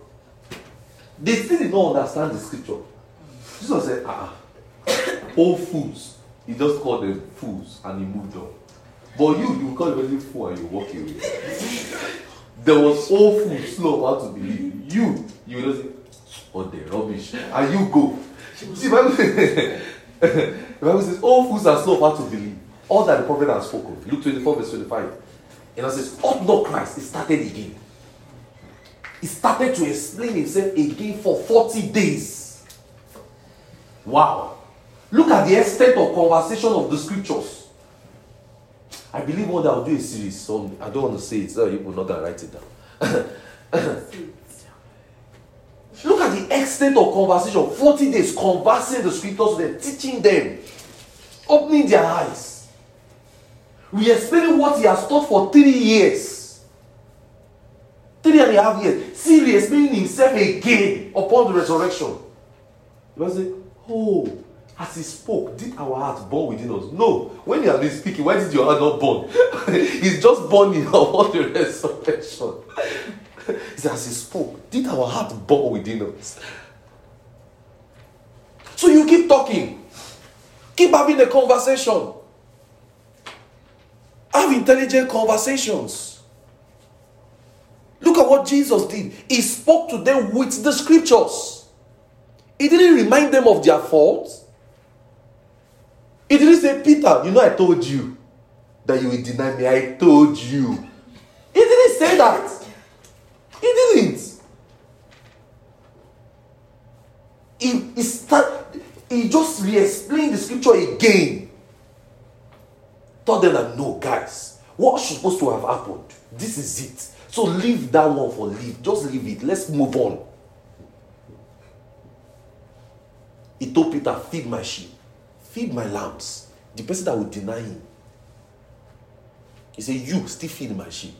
they still did not understand the scripture. Jesus said, ah, all fools. He just called them fools and he moved on. But you, you call them fool and you walk away. there was all fools slow how to believe. You, you just say, oh, the rubbish. And you go. See, the Bible says, all fools are slow how to believe. All that the prophet has spoken. Luke 24, verse 25. And it says, ought not Christ? It started again. He started to explain himself again for 40 days. Wow. Look at the extent of conversation of the scriptures. I believe one day I'll do a series. So I don't want to say it so you will not write it down. [LAUGHS] Look at the extent of conversation. 40 days conversing the scriptures with them, teaching them, opening their eyes. We explaining what he has taught for three years. Three and a half years. Still explaining himself again upon the resurrection. You must say, Oh, as he spoke, did our heart burn within us? No. When you have been speaking, why did your heart not burn? [LAUGHS] it's just burning [LAUGHS] upon the resurrection. As he spoke, did our heart burn within us? So you keep talking. Keep having a conversation. Have intelligent conversations. Look at what Jesus did. He spoke to them with the scriptures. He didn't remind them of their faults. He didn't say, Peter, you know, I told you that you will deny me. I told you. He didn't say that. He didn't. He, he, start, he just re explained the scripture again. Told them that, no, guys, what's supposed to have happened? This is it. So leave that one for leave. Just leave it. Let's move on. He told Peter, feed my sheep, feed my lambs. The person that will deny him. He said, You still feed my sheep.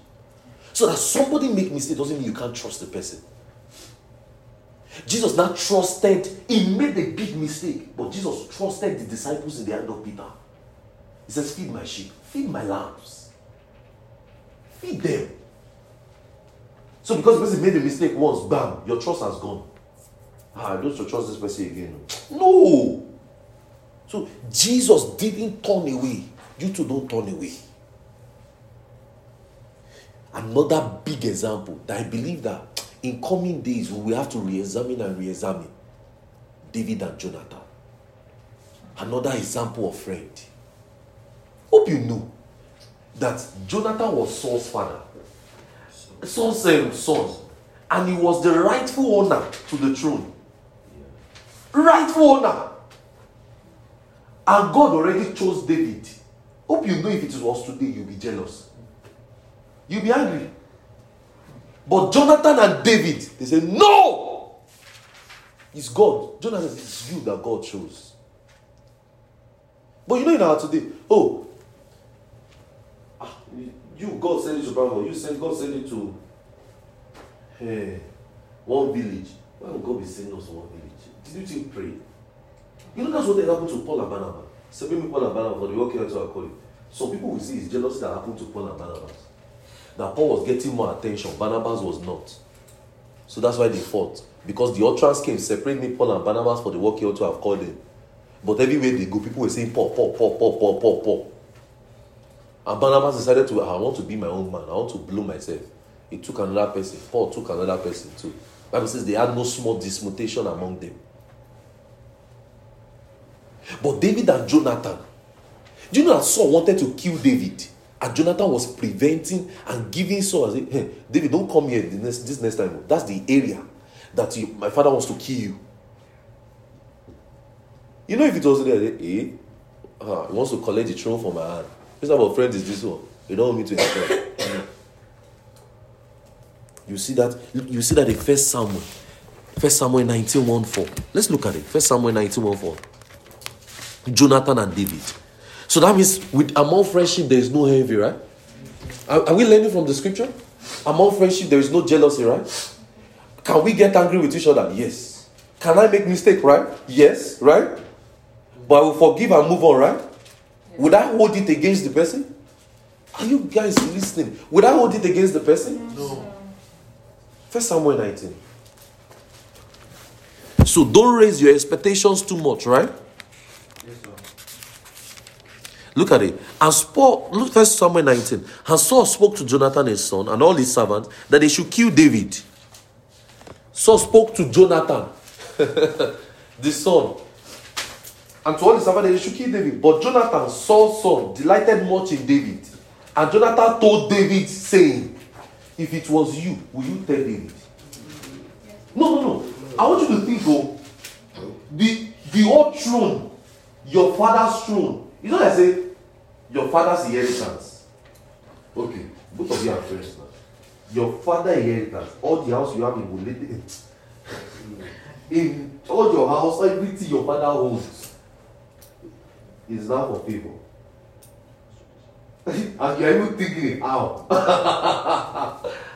So that somebody make mistake doesn't mean you can't trust the person. Jesus now trusted, he made a big mistake, but Jesus trusted the disciples in the hand of Peter. He says, Feed my sheep, feed my lambs, feed them. So because the person made a mistake once, bam, your trust has gone. Ah, I don't trust this person again. No. So Jesus didn't turn away. You two don't turn away. Another big example that I believe that in coming days we will have to re-examine and re-examine David and Jonathan. Another example of friend. Hope you know that Jonathan was Saul's father. Saul's um, son. And he was the rightful owner to the throne. Rightful owner. And God already chose David. Hope you know if it was today, you'll be jealous. You'll be angry. But Jonathan and David, they say, No! It's God. Jonathan It's you that God chose. But you know in our today, oh, ah, you, God sent it to Bravo, you sent God sent it to hey, one village. Why would God be sending us to one village? Did you think pray? You know that's what happened to Paul and Barnabas. Separating Paul and Barnabas for the work here to our calling. Some people will see it's jealousy that happened to Paul and Barnabas. That Paul was getting more attention, Barnabas was not. So that's why they fought. Because the utterance came, separate me, Paul and Barnabas for the work here to have called them. But everywhere they go, people were saying, Paul, Paul, Paul, Paul, Paul, Paul, Paul. And Barnabas decided to, I want to be my own man. I want to blow myself. He took another person. Paul took another person too. Bible says they had no small dismutation among them. But David and Jonathan, do you know that Saul wanted to kill David? And Jonathan was preventing and giving Saul, say, hey, David, don't come here next, this next time. That's the area that you, my father wants to kill you. You know, if it was there, eh? Uh, he wants to collect the throne from my hand. This type of friend is this one. You don't want me to destroy. [COUGHS] you see that? You see that in First Samuel, First Samuel 19 1 4. Let's look at it. First Samuel 19 1 4. Jonathan and David. So that means with among friendship there is no envy, right? Are, are we learning from the scripture? Among friendship there is no jealousy, right? Can we get angry with each other? Yes. Can I make mistake, right? Yes, right? But I will forgive and move on, right? Would I hold it against the person? Are you guys listening? Would I hold it against the person? No. First Samuel 19. So don't raise your expectations too much, right? Look at it. And Paul, look first Samuel 19. And Saul spoke to Jonathan his son and all his servants that they should kill David. Saul spoke to Jonathan, [LAUGHS] the son, and to all his servants that they should kill David. But Jonathan, Saul's son, delighted much in David. And Jonathan told David, saying, If it was you, will you tell David? No, no, no. I want you to think, oh, the the old throne, your father's throne. You know, what I say, your father's inheritance. Okay, both of you are friends now. Your father inheritance, all the house you have in Bulete, [LAUGHS] in all your house, everything your father owns is now for people. [LAUGHS] and you're even thinking, how? [LAUGHS]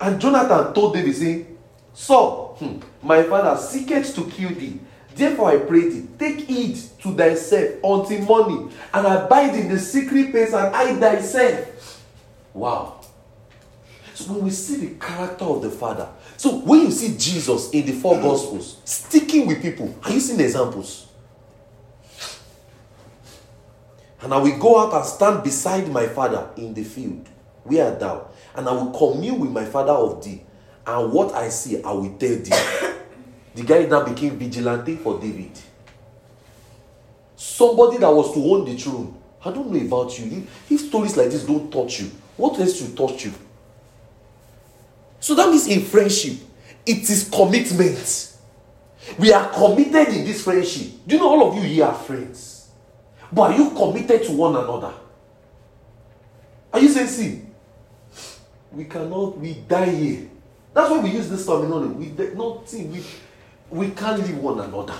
And Jonathan told David, saying, Saul, hmm, my father seeketh to kill thee. Therefore I pray thee, take heed to thyself until morning, and abide in the secret place and hide thyself. Wow. So when we see the character of the Father, so when you see Jesus in the four Gospels sticking with people, are you seeing examples? And I will go out and stand beside my Father in the field. Where thou? And I will commune with my Father of thee. And what I see, I will tell thee. The guy now became vigilante for David. Somebody that was to own the throne. I don't know about you. If, stories like this don't touch you, what else will touch you? So that means in friendship, it is commitment. We are committed in this friendship. Do you know all of you here are friends? But are you committed to one another? Are you saying, see, we cannot, we die here. That's why we use this terminology. We nothing, we, we can't leave one another.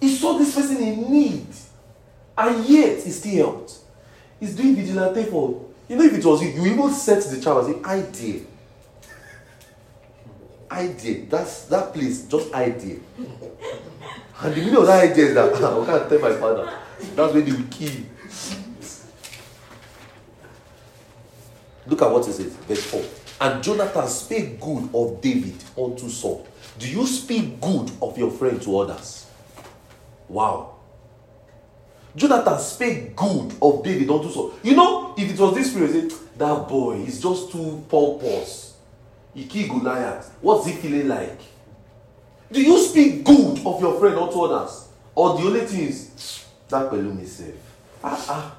He saw this person in need, and yet he still helped. He's doing vigilante for, you know, if it was you, you even set the child and say, I dare. idea. That's that place, just idea. And the meaning of that idea is that [LAUGHS] I can't tell my father. That's where they will kill. Look at what it says, verse 4. And Jonathan spake good of David unto Saul. Do you speak good of your friend to others? Wow. Jonathan spake good of David unto Saul. You know, if it was this spirit, say, that boy is just too pompous. He killed Goliath. What's he feeling like? Do you speak good of your friend unto others? Or the only thing is, that pẹ̀lú mi safe. Ah ah.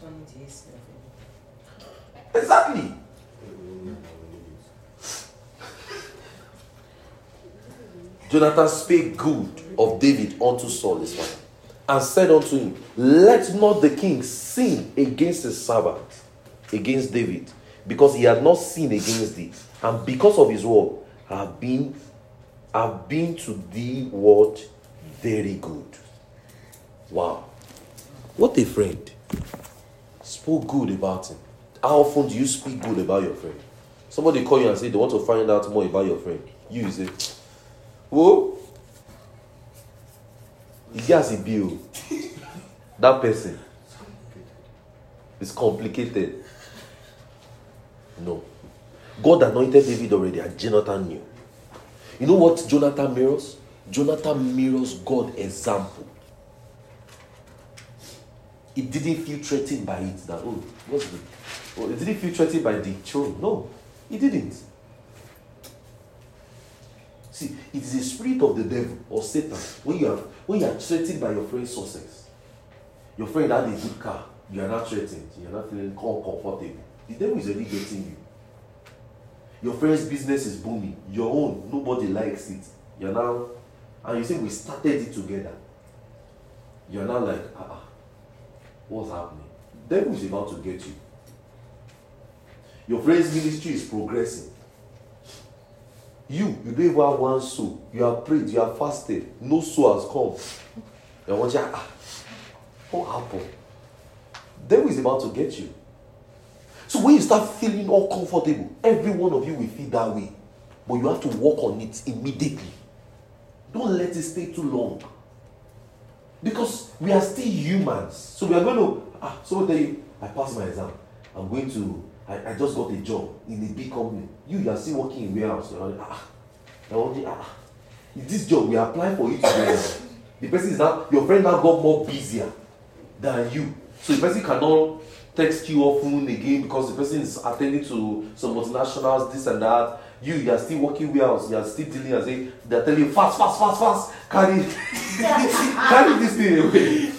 Johnny to his Exactly. Jonathan spake good of David unto Saul his father, and said unto him, Let not the king sin against his servant, against David, because he had not sinned against thee, and because of his word have been have been to thee what very good. Wow. What a friend. Spoke good about him. How often do you speak good about your friend? Somebody call you and say they want to find out more about your friend. You say, Who? He has a bill. That person is complicated. No. God anointed David already, and Jonathan knew. You know what Jonathan mirrors? Jonathan mirrors God example. He didn't feel threatened by it. That oh, what's the? Oh, he didn't feel threatened by the throne. No, he didn't. See, it is the spirit of the devil or Satan when you are when you are threatened by your friend's success. Your friend had a good car, you are not threatened, you are not feeling comfortable. The devil is already getting you. Your friend's business is booming, your own, nobody likes it. You're now, and you say we started it together. You're now like, ah, ah what's happening? Devil is about to get you. Your friend's ministry is progressing. You, you don't even have one soul. You have prayed, you have fasted. No soul has come. You want you, ah, what happened? Devil is about to get you. So when you start feeling uncomfortable, every one of you will feel that way. But you have to work on it immediately. Don't let it stay too long. Because we are still humans. So we are going to, ah, someone tell you, I passed my exam. I'm going to, I, I just got a job in a big company. You, you are still working in warehouse. You're like, ah, you're ah, ah. This job, we apply for it together. the person is now, your friend now got more busier than you. So the person cannot text you often again because the person is attending to some multinationals, this and that. You, you are still working warehouse, you are still dealing and saying, they're telling you, fast, fast, fast, fast, carry, [LAUGHS] carry this thing away.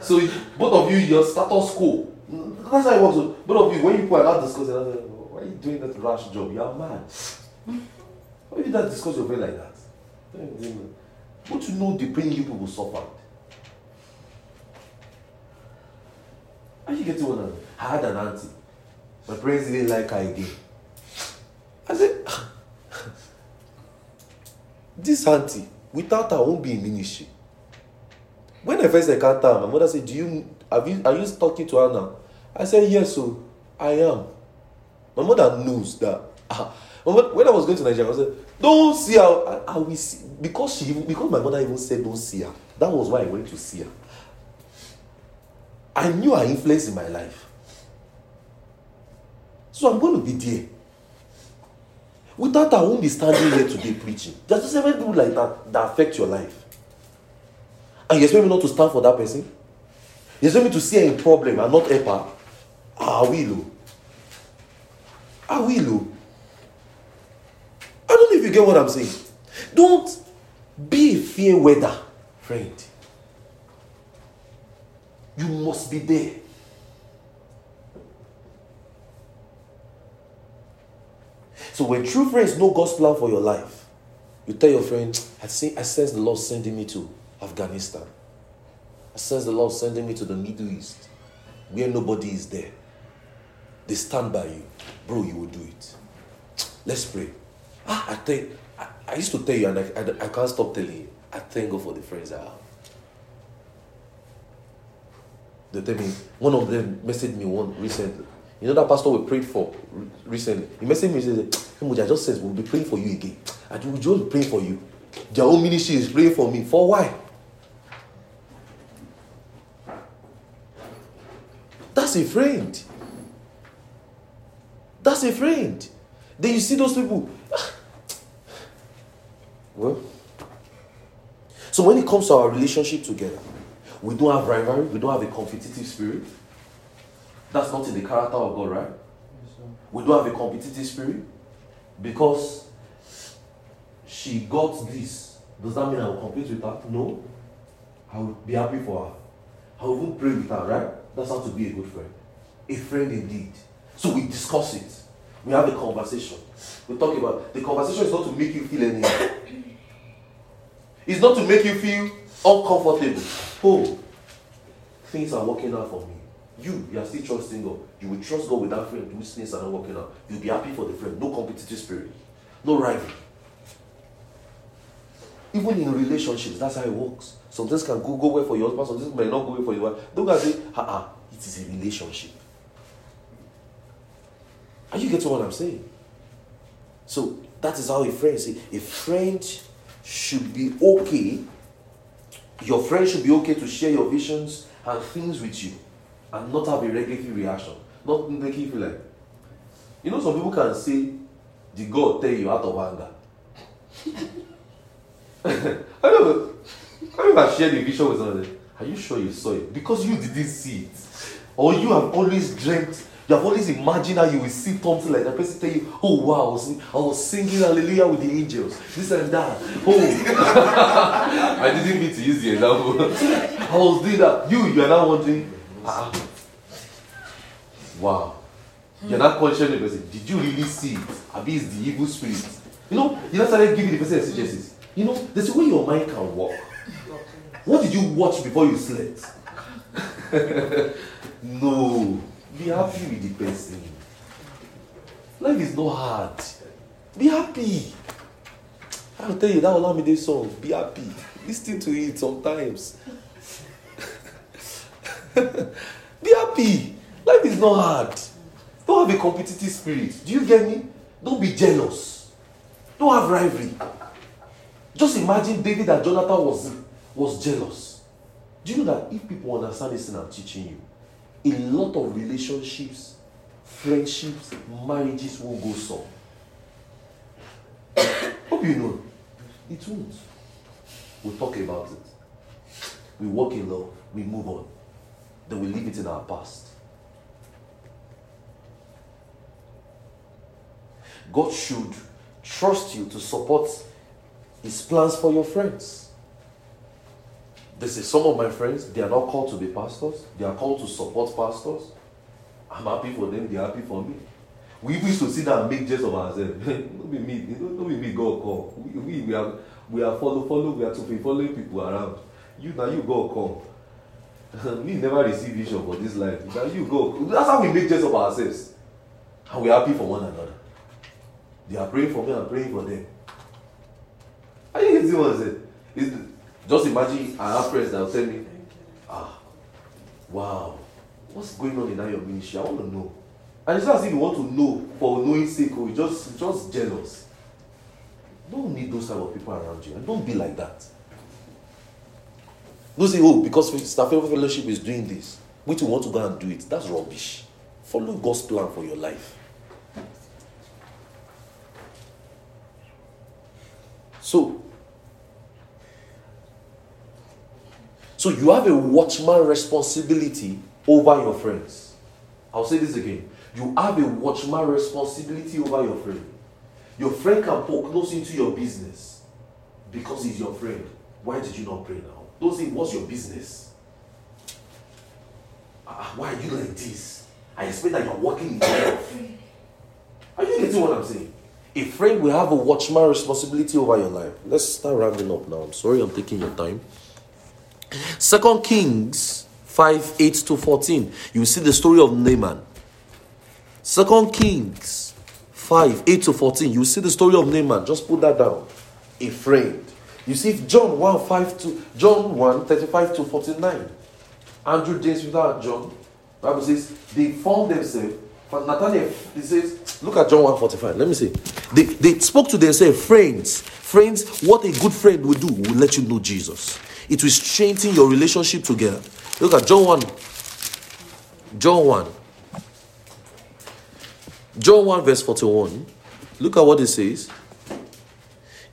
So both of you, your status quo. That's how it works. Both of you, when you put out discussing, like, why are you doing that rash job? You are mad. Hmm? Why did that discuss your friend like that? Don't you know the pain you people suffered? Are you getting one? I had an auntie. My parents didn't like her again. I said, [LAUGHS] this auntie, without her, won't be in ministry. When I first encountered her, my mother said, Do you have you are you talking to her now? I said, Yes, so I am. My mother knows that. [LAUGHS] When I was going to Nigeria, I said, Don't see her. I, I will see because she because my mother even said don't see her. That was why I went to see her. I knew her influence in my life. So I'm going to be there. Without her, I won't be standing here today preaching. There's just people like that that affect your life. And you expect me not to stand for that person? You expect me to see her in problem and not help her? I will. I don't know if you get what I'm saying. Don't be a fair weather, friend. You must be there. So when true friends know God's plan for your life, you tell your friend, I see I sense the Lord sending me to Afghanistan. I sense the Lord sending me to the Middle East, where nobody is there. They stand by you. Bro, you will do it. Let's pray. Ah, I think I, I used to tell you, and I, I, I can't stop telling you. I thank God for the friends I have. They tell me, one of them messaged me one recently. You know that pastor we prayed for recently. He messaged me and said, "Hey, I just said we'll be praying for you again. I we'll just praying for you. Their own ministry is praying for me. For why? That's a friend. That's a friend. Then you see those people. Ah. Well, so when it comes to our relationship together, we don't have rivalry, we don't have a competitive spirit. That's not in the character of God, right? We don't have a competitive spirit because she got this. Does that mean I will compete with her? No. I will be happy for her. I will even pray with her, right? That's how to be a good friend. A friend indeed. So we discuss it. We have a conversation. We talk about the conversation is not to make you feel anything. It's not to make you feel uncomfortable. Oh, things are working out for me. You, you are still trusting God. You will trust God with that friend whose things are not working out. You'll be happy for the friend. No competitive spirit. No rivalry. Even in relationships, that's how it works. Some things can go, go well for your husband, some things may not go well for your wife. Don't go and say, ah, ah, it is a relationship. Are you getting what I'm saying? So that is how a friend say a friend should be okay. Your friend should be okay to share your visions and things with you and not have a regulatory reaction. Not make you feel like you know some people can say the God tell you out of anger. [LAUGHS] I know. I I shared the vision with somebody. Are you sure you saw it? Because you didn't see it. Or you have always dreamt, you have always imagined how you will see something like that. person tell you, oh wow, I was, I was singing hallelujah with the angels. This and that. Oh. [LAUGHS] I didn't mean to use the example. I was doing that. You, you are now wondering, ah. Wow. You're not questioning the person. Did you really see it? Abi is the evil spirit. You know, you know, started giving the person suggestions. You know, there's a way your mind can work. What did you watch before you slept? [LAUGHS] no. Be happy with the person. Life is not hard. Be happy. I will tell you that Olamide song. Be happy. Listen to it sometimes. [LAUGHS] Be happy. Life is not hard. Don't have a competitive spirit. Do you get me? Don't be jealous. Don't have rivalry. Just imagine David and Jonathan was, was jealous. Do you know that if people understand this thing I'm teaching you, a lot of relationships, friendships, marriages will go so. Hope you know. It won't. We'll talk about it. We walk in love. We move on. Then we leave it in our past. God should trust you to support his plans for your friends. They say some of my friends, they are not called to be pastors, they are called to support pastors. I'm happy for them, they're happy for me. We used to sit down and make jest of ourselves. [LAUGHS] don't be me, don't be me, God call. We, we, we are we are follow, follow, we are to be following people around. You now you go call. we never receive vision for this life. Now you go. That's how we make jest of ourselves. And we are happy for one another. They are praying for me, I'm praying for them. Are you getting what I said? Just imagine I have friends that will tell me, ah, wow, what's going on in that your ministry? I want to know. And it's not as if you want to know for knowing sake, or you just just jealous. Don't need those type of people around you, and don't be like that. Don't say, oh, because staff fellowship is doing this, which you want to go and do it. That's rubbish. Follow God's plan for your life. So, so you have a watchman responsibility over your friends. I'll say this again. You have a watchman responsibility over your friend. Your friend can poke nose into your business because he's your friend. Why did you not pray now? Don't say, What's your business? Uh, why are you like this? I expect that you're working in. Are you getting what I'm saying? A friend will have a watchman responsibility over your life. Let's start rounding up now. I'm sorry I'm taking your time. Second Kings 5 8 to 14. You see the story of Naaman. Second Kings 5 8 to 14. You see the story of Naaman. Just put that down. A friend. You see John 1 5 to John 1 35 to 49. Andrew, James, and John. Bible says they formed themselves For Nathaniel, he says, look at John 145. Let me see. They, they spoke to themselves, friends. Friends, what a good friend will do will let you know Jesus. It will strengthen your relationship together. Look at John 1. John 1. John 1, verse 41. Look at what it says.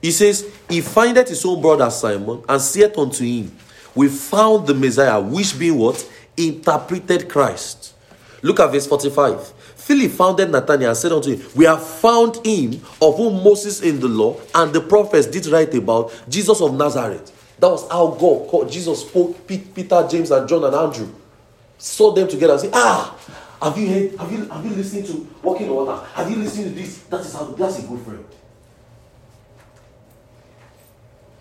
He says, He findeth his own brother Simon and saith unto him, We found the Messiah, which being what? Interpreted Christ. Look at verse 45. Philip founded Nathanael and said unto him, We have found him of whom Moses in the law and the prophets did write about, Jesus of Nazareth. That was how God called Jesus spoke Peter, James, and John and Andrew. Saw them together and said, Ah, have you heard, have you have you listened to walking on water? Have you listened to this? That is how that's a good friend.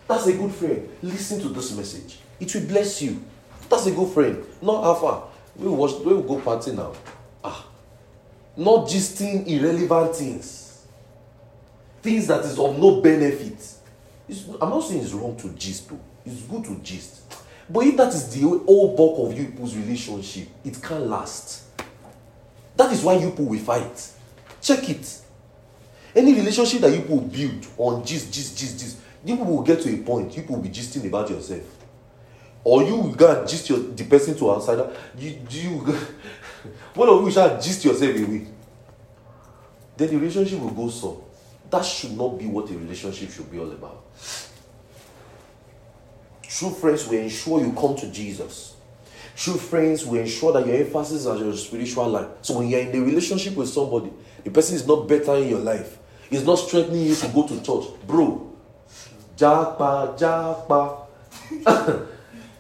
That's a good friend. Listen to this message. It will bless you. That's a good friend. Not Alpha. We will watch, we will go party now. Ah. Not gisting irrelevant things. Things that is of no benefit. It's, I'm not saying it's wrong to gist though. It's good to gist. But if that is the whole bulk of you people's relationship, it can't last. That is why you people will fight. Check it. Any relationship that you people build on gist, gist, gist, gist, you people will get to a point, you people will be gisting about yourself. Or you will go and gist your, the person to outsider. You, you, [LAUGHS] one of you shall gist yourself away. Then the relationship will go so. That should not be what a relationship should be all about. True friends will ensure you come to Jesus. True friends will ensure that your emphasis is on your spiritual life. So when you're in a relationship with somebody, the person is not better in your life. It's not strengthening you to go to church. Bro, japa, japa. [LAUGHS]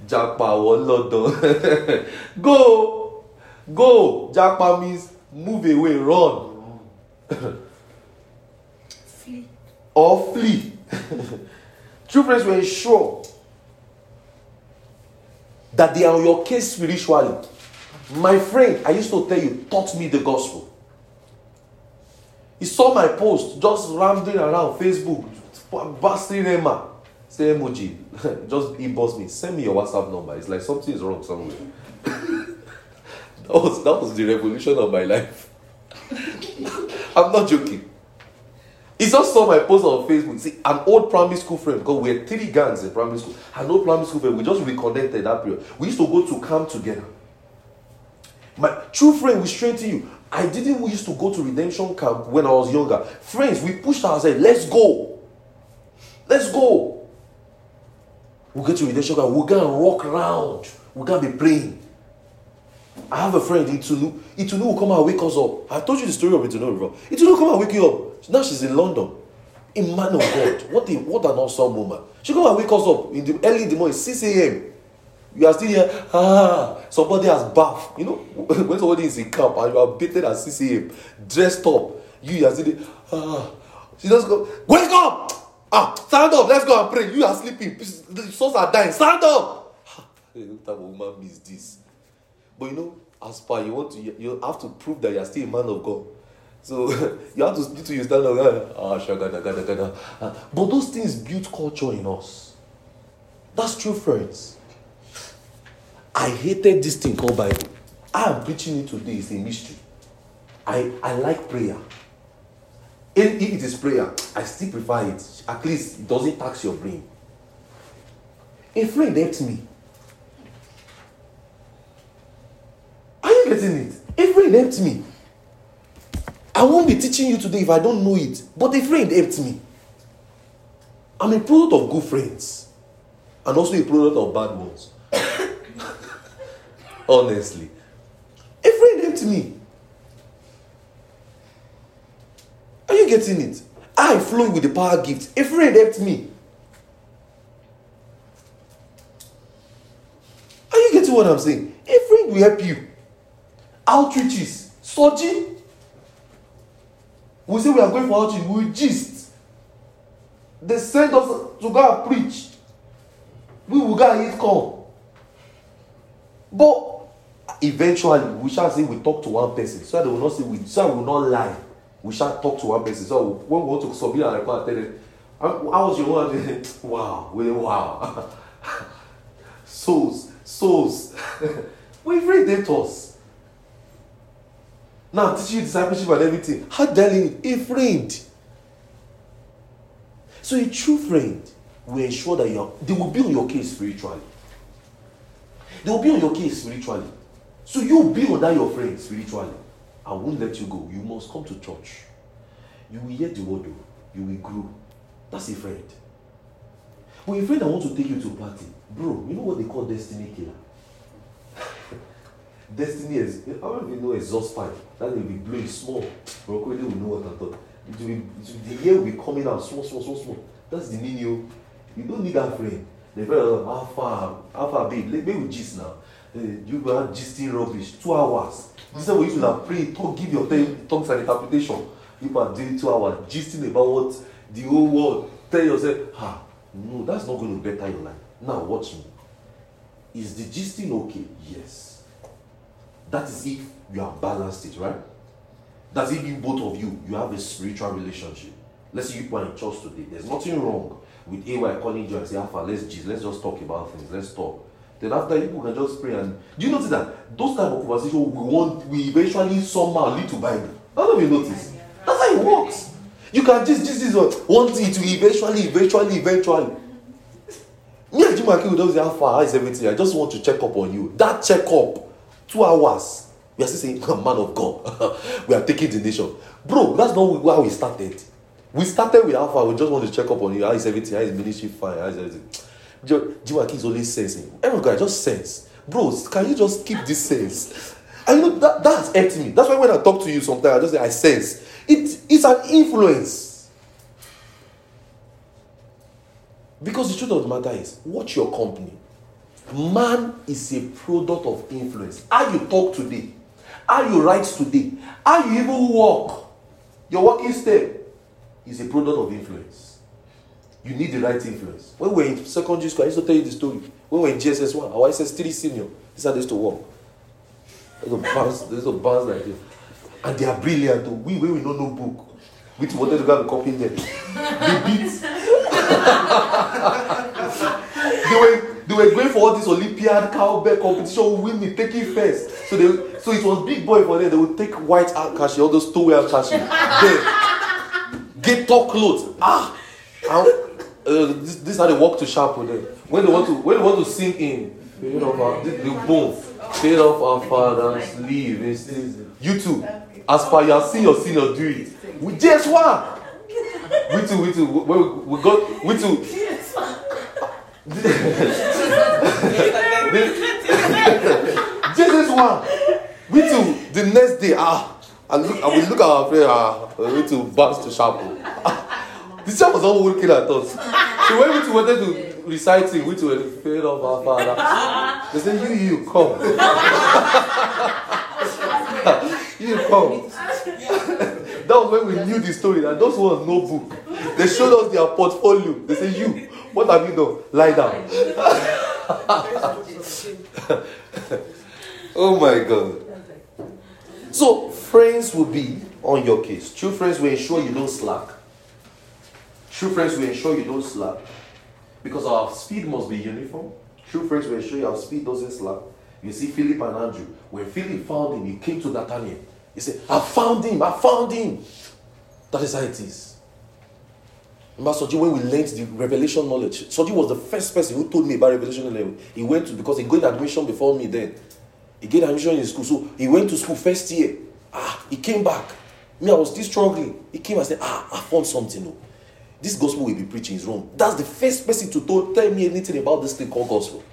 japa wolodo. [LAUGHS] go. Go. Japa means move away, run. Flee. or flee. [LAUGHS] True friends will ensure that they are on your case spiritually. My friend, I used to tell you, taught me the gospel. He saw my post just rambling around Facebook, blasting Emma. Say emoji, [LAUGHS] just inbox me. Send me your WhatsApp number. It's like something is wrong somewhere. [LAUGHS] that was that was the revolution of my life. [LAUGHS] I'm not joking. He just saw my post on Facebook. See, an old primary school friend, because we had three gangs in primary school. An old primary school friend, we just reconnected that period. We used to go to camp together. My true friend will strengthen you. I didn't we used to go to redemption camp when I was younger. Friends, we pushed ourselves. Let's go. Let's go. We'll get to redemption camp. We'll go and walk around. We're gonna be praying. I have a friend, Itunu. Itunu will come and wake us up. I told you the story of Itunu before. Itunu will come and wake you up. Now she's in London. A man of God. What a what an awesome woman. She come and wake us up in the early in the morning, 6 a.m. You are still here. Ah, somebody has bathed. You know, [LAUGHS] when somebody is in camp and you are bathed at 6 a.m., dressed up, you, are still there. Ah, she just go, wake up! Ah, stand up, let's go and pray. You are sleeping. The souls are dying. Stand up! What type of woman is this? But you know, as far you want to, you have to prove that you are still a man of God. So [LAUGHS] you have to speak to stand up. Ah, shagada, gada, gada. Ah, but those things build culture in us. That's true, friends. I hated this thing called Bible. I am preaching it today. It's a mystery. I, I like prayer. If it is prayer, I still prefer it. At least it doesn't tax your brain. A friend helped me. Are you getting it? A friend helped me. I won't be teaching you today if I don't know it. But a friend helped me. I'm a product of good friends. And also a product of bad ones. [COUGHS] Honestly. A friend helped me. Are you getting it? I flow with the power gift. A friend helped me. Are you getting what I'm saying? A friend will help you. Outreaches. Soji. We say we are going for outreach. We gist. They send us to go and preach. We will go and eat corn. But eventually, we shall say we talk to one person. So that they will not say we so we will not lie. We shall talk to one person. So when we want to submit and report, tell them, how was your one? [LAUGHS] wow, wow. [LAUGHS] souls, souls. [LAUGHS] we read us. Now teaching you discipleship and everything. How telling a friend. So a true friend will ensure that you they will be on your case spiritually. They will be on your case spiritually. So you be under your friend spiritually. I won't let you go. You must come to church. You will hear the word. You will grow. That's a friend. But a friend that wants to take you to a party, bro, you know what they call destiny killer? Destiny is, I don't even know exhaust pipe. That will be blowing small. Kwele will know what I'm talking. It will be, it will, the air will be coming out small, small, small, small. That's the meaning. You, you don't need that friend. The uh, how far, how far, babe? Let me gist now. Uh, you go out gisting rubbish. Two hours. This is what you should have prayed. Talk, give your tongue- tongues and interpretation. You are doing two hours, gisting about what the whole world. Tell yourself, ah, no, that's not going to better your life. Now watch me. Is the gisting okay? Yes. That is if you have balanced it, right? That's if you both of you you have a spiritual relationship. Let's say you are in church today. There's nothing wrong with AY calling you and say, Alpha, let's just let's just talk about things, let's talk. Then after you can just pray and do you notice that those type of conversation we want we eventually somehow lead to Bible. I don't notice. That's how it works. You can just is what one thing to eventually, eventually, eventually. Me and Jim say, everything? I just want to check up on you. That checkup, two hours. We are still saying, Man of God, [LAUGHS] we are taking the nation. Bro, that's not why we started. We started with Alpha. We just want to check up on you. How is everything? How is ministry fine? How is everything? Jo- Jim Aki is always sensing. Every guy just sense. bro can you just keep this sense? And you know, that, that's helped me. That's why when I talk to you sometimes, I just say, I sense. It, it's an influence. Because the truth of the matter is, watch your company. Man is a product of influence. How you talk today, how you write today, how you even walk, your walking step is a product of influence. You need the right influence. When we were in secondary school, I used to tell you the story. When we were in JSS 1, our SS3 senior, this is how they used to walk. There's a bounce like this. And they are brilliant. oh. We, we, we know no book. We wanted to go and copy them. They beat [LAUGHS] they were they were going for all this Olympiad cowbell competition, winning, taking first. So they so it was big boy for them. They would take white akashi, all those two wear akashi. Then get top clothes. Ah, and, uh, this, this is how they walk to sharp with them. When they want to when they want to sing in, you know, uh, the, the boom, Faith of Our Fathers, leave. It's, it's, you too. As far you have seen your senior do it. We just one. We too, we too. We, we, we got we too. Jesus one. We too. The next day, ah, I look, I will look at our friend, ah, we too bounce to chapel. [LAUGHS] The chap was all working at us. So when we too wanted to recite it, we too were afraid of our father. They said, you, you, come. [LAUGHS] you come. that was when we knew the story that those ones no book. They showed us their portfolio. They said, You, what have you done? Lie down. [LAUGHS] oh my God. So, friends will be on your case. True friends will ensure you don't slack. True friends will ensure you don't slack. Because our speed must be uniform. True friends will ensure your speed doesn't slack. You see, Philip and Andrew, when Philip found him, he came to Nathaniel. He said, I found him, I found him. That is how it is. Remember, Soji, when we learned the revelation knowledge, Soji was the first person who told me about revelation knowledge. He went to, because he got admission before me then. He got admission in school. So he went to school first year. Ah, he came back. Me, I was still struggling. He came and said, Ah, I found something. oh. This gospel will be preaching is wrong. That's the first person to tell, tell me anything about this thing called gospel.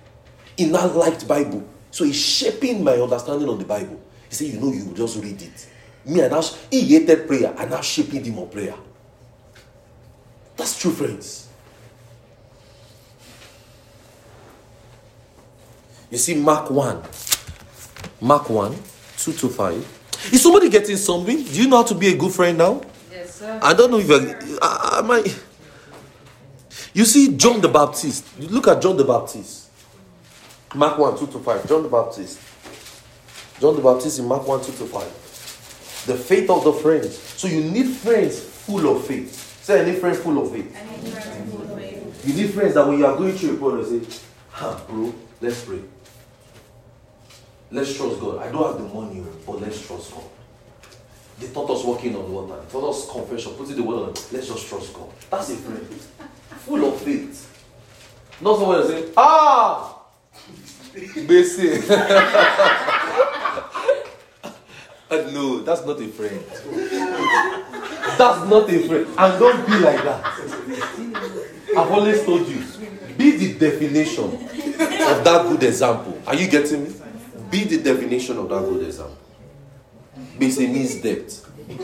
He now liked Bible. So he's shaping my understanding on the Bible. He said, You know, you just read it. Me, and now, he hated prayer. and now shaping him on prayer. That's true, friends. You see, Mark 1. Mark 1, 2 to 5. Is somebody getting something? Do you know how to be a good friend now? Yes, sir. I don't know if you're. I, I might. You see, John the Baptist. You look at John the Baptist. Mark 1, 2 to 5. John the Baptist. John the Baptist in Mark 1, 2 to 5. The faith of the friends. So you need friends full of faith. Say, I need friends full of faith. You need friends that when you are going through a problem, say, ah, bro, let's pray. Let's trust God. I don't have the money, but let's trust God. They taught us walking on the water. They taught us confession, putting the word on. Let's just trust God. That's a friend. Full of faith. Not someone that say, ah, basic. [LAUGHS] no, that's not a friend. That's not a friend. And don't be like that. I've always told you, be the definition of that good example. Are you getting me? Be the definition of that good example. Basic means depth. It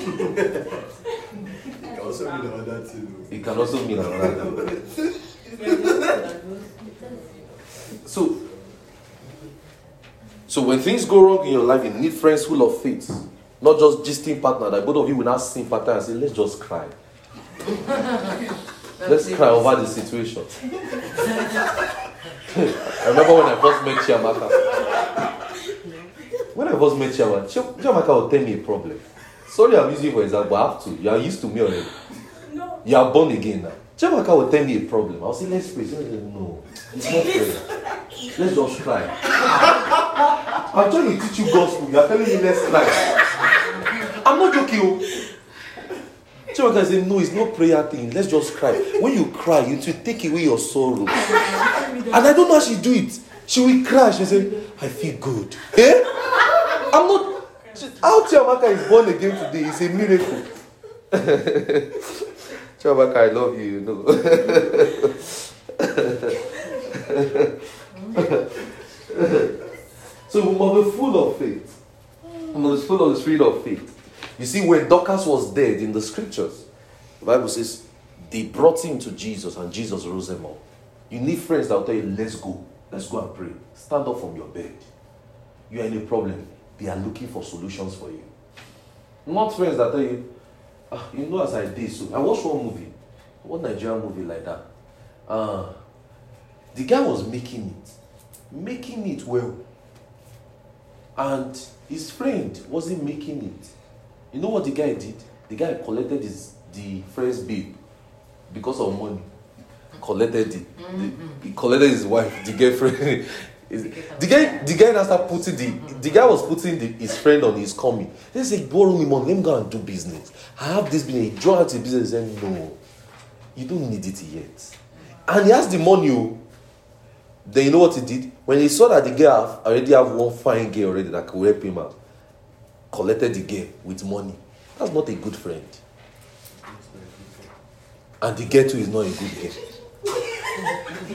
can also mean another thing. It can also mean another thing. So, so when things go wrong in your life, you need friends full of faith. Not just gisting partner that both of you will not sympathize and say, let's just cry. [LAUGHS] let's cry over the situation. I remember when I first met Chiamaka. When I first met Chiamaka, Chi- Chiamaka would tell me a problem. Sorry, I'm using you for example, but I have to. You are used to me already. No. You are born again now. Chiamaka would tell me a problem. I'll say, let's pray. Say, no, it's not. Let's just cry. I'm trying to teach you gospel. You are telling me let's cry. I'm not joking. oh. Chiamaka say, no, it's not prayer thing. Let's just cry. When you cry, it will take away your sorrow. And I don't know how she do it. She will cry. She say, I feel good. Eh? I'm not. How Chiamaka is born again today is a miracle. [LAUGHS] Chiamaka, I love you, you know. [LAUGHS] [LAUGHS] so we must be full of faith. We must be full of the spirit of faith. You see, when Dorcas was dead in the scriptures, the Bible says they brought him to Jesus and Jesus rose him up. You need friends that will tell you, let's go. Let's go and pray. Stand up from your bed. You are in a problem. They are looking for solutions for you. Not friends that tell you, ah, you know, as I did so. I watched one movie, one Nigerian movie like that. Uh, the guy was making it, making it well. And his friend wasn't making it. You know what the guy did? The guy collected his the friend's babe because of money. Collected it. The- mm-hmm. he collected his wife, the girlfriend. [LAUGHS] Is- the guy, the guy that started putting the, the guy was putting the, his friend on his coming. They say, borrow me money, let me go and do business. I have this business. Draw out the business and said, no, you don't need it yet. And he has the money. oh. Then you know what he did? When he saw that the girl have, already have one fine girl already that could help him out, collected the girl with money. That's not a good friend. And the girl too is not a good girl.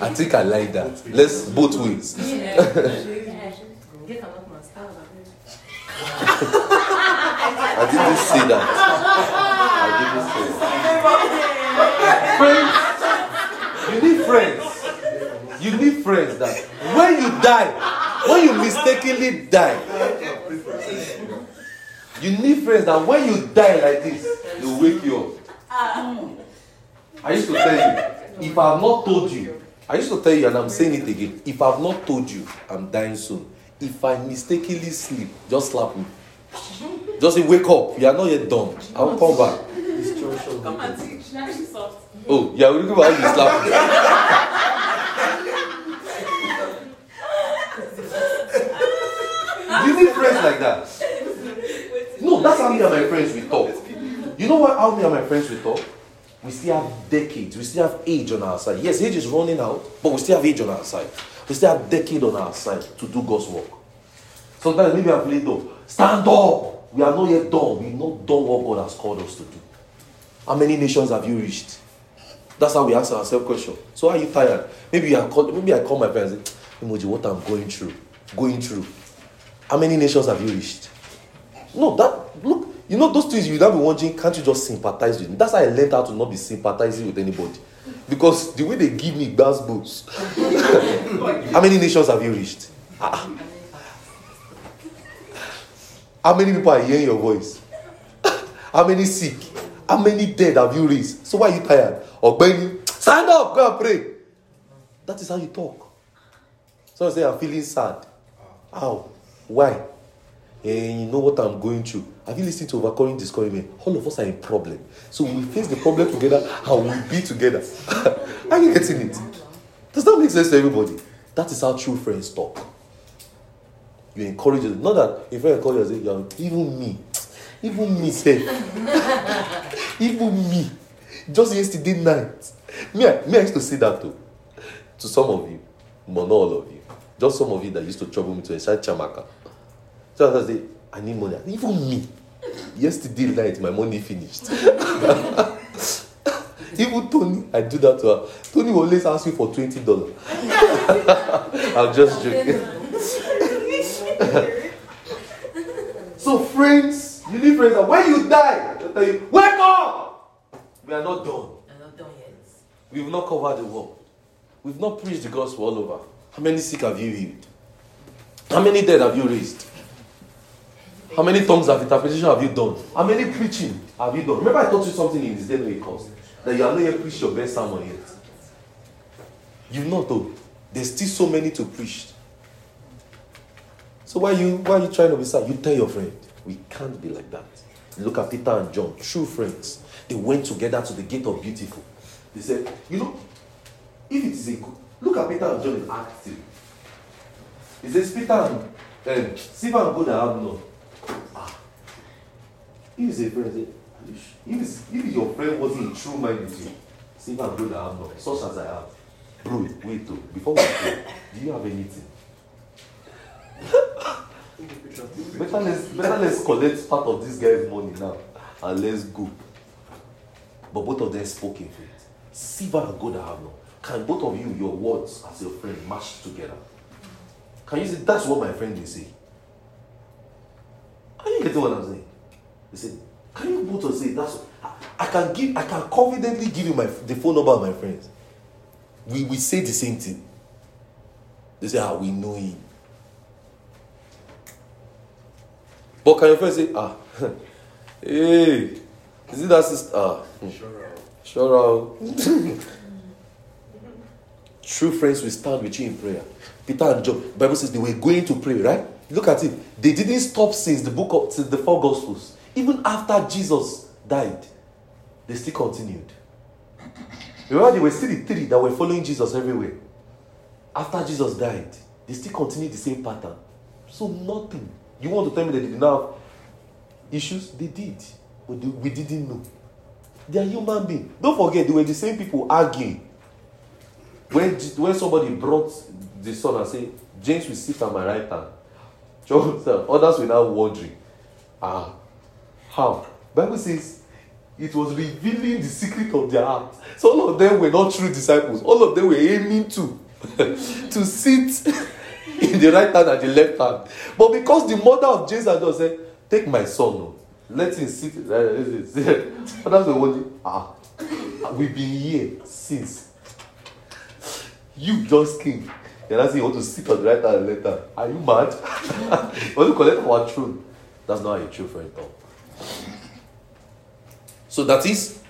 I think I like that. Let's both ways. [LAUGHS] I didn't say that. I didn't that. Friends, you need friends. You need friends that when you die, when you mistakenly die, you need friends that when you die like this, they will wake you up. I used to tell you, if I have not told you, I used to tell you, and I'm saying it again, if I have not told you, I'm dying soon. If I mistakenly sleep, just slap me. Just say, wake up, you are not yet done. I'll come back. Come and teach. Now she's soft. Oh, yeah, we'll look at how you slap me. you need like that. No, that's how me and my friends we talk. You know what? How me and my friends we talk? We still have decades. We still have age on our side. Yes, age is running out, but we still have age on our side. We still have decade on our side to do God's work. Sometimes maybe I'm playing though. Stand up. We are not yet done. We've not done what God has called us to do. How many nations have you reached? That's how we ask ourselves question. So are you tired? Maybe you are call, maybe I call my parents Emoji, what I'm going through. Going through. How many nations have you reached? No, that look, you know those things you now be wondering, can't you just sympathize with me? That's how I learned how to not be sympathizing with anybody. Because the way they give me bass boots. [LAUGHS] how many nations have you reached? Ah. How many people are hearing your voice? [LAUGHS] How many sick? How many dead have you raised? So why are you tired? Or Benny, stand up, go and pray. That is how you talk. Someone say, I'm feeling sad. How? Why? And you know what I'm going through. Have you listened to Overcoming Discouragement? All of us are in problem. So we face the problem together and we be together. [LAUGHS] are you getting it? Does that make sense to everybody? That is how true friends talk. You encourage them. Not that if I encourage you, you're even me. [TSK] Even me, say, [LAUGHS] even me, just yesterday night. Me, I, me, I used to say that to, to some of you, but not all of you. Just some of you that used to trouble me to inside Chiamaka. So I say, I need money. Even me, yesterday night, my money finished. [LAUGHS] Even Tony, I do that to her. Tony will always ask you for twenty dollars. [LAUGHS] I'm just joking. [LAUGHS] so friends, you need friends when you die, they'll tell you, wake up! We are not done. I'm not done yet. We've not covered the world. We've not preached the gospel all over. How many sick have you healed? How many dead have you raised? How many tongues of interpretation have you done? How many preaching have you done? Remember, I taught you something in this day when it comes that you have not yet preached your best sermon yet. You've not though. There's still so many to preach. So why you why are you trying to be sad? You tell your friend, we can't be like that. Look at Peter and John, true friends. They went together to the gate of beautiful. They said, you know, if it is a look at Peter and John in Acts 3. It says Peter and um, Stephen and God have none. Ah. It's a friend, say, "Are you if, if your friend wasn't true mind with you, Stephen and God have none, such as I am. Bro, wait though, before we go, do you have anything? Better let's, better let's collect part of this guy's money now and let's go. But both of them spoke in faith. Silver and gold I have none. Can both of you, your words as your friend, match together? Can you see that's what my friend is say? Are you getting what I'm saying? They said, Can you both say that's I, I can give I can confidently give you my the phone number of my friends. We we say the same thing. They say, ah, we know him. But can your friend say, ah, [LAUGHS] hey, is it that sister? Ah, hmm. Sure. Sure. [LAUGHS] True friends will stand with you in prayer. Peter and John, Bible says they were going to pray, right? Look at it. They didn't stop since the book of since the four gospels. Even after Jesus died, they still continued. Remember, they were still the three that were following Jesus everywhere. After Jesus died, they still continued the same pattern. So nothing. You want to tell me that they did not have issues? They did. But we didn't know. They are human beings. Don't forget, they were the same people arguing. When, when somebody brought the son and said, James will sit at my right hand. John said, others were now wondering, ah, how? Bible says it was revealing the secret of their heart. So all of them were not true disciples. All of them were aiming to [LAUGHS] to sit [LAUGHS] in the right hand and the left hand. But because the mother of Jesus and said, Take my son, oh, let him sit. [LAUGHS] Others were wondering, ah, we've been here since. You just came. Not you want to sit on right and left. Are you mad? [LAUGHS] you want to collect our throne. That's not how a true friend talk. So that is,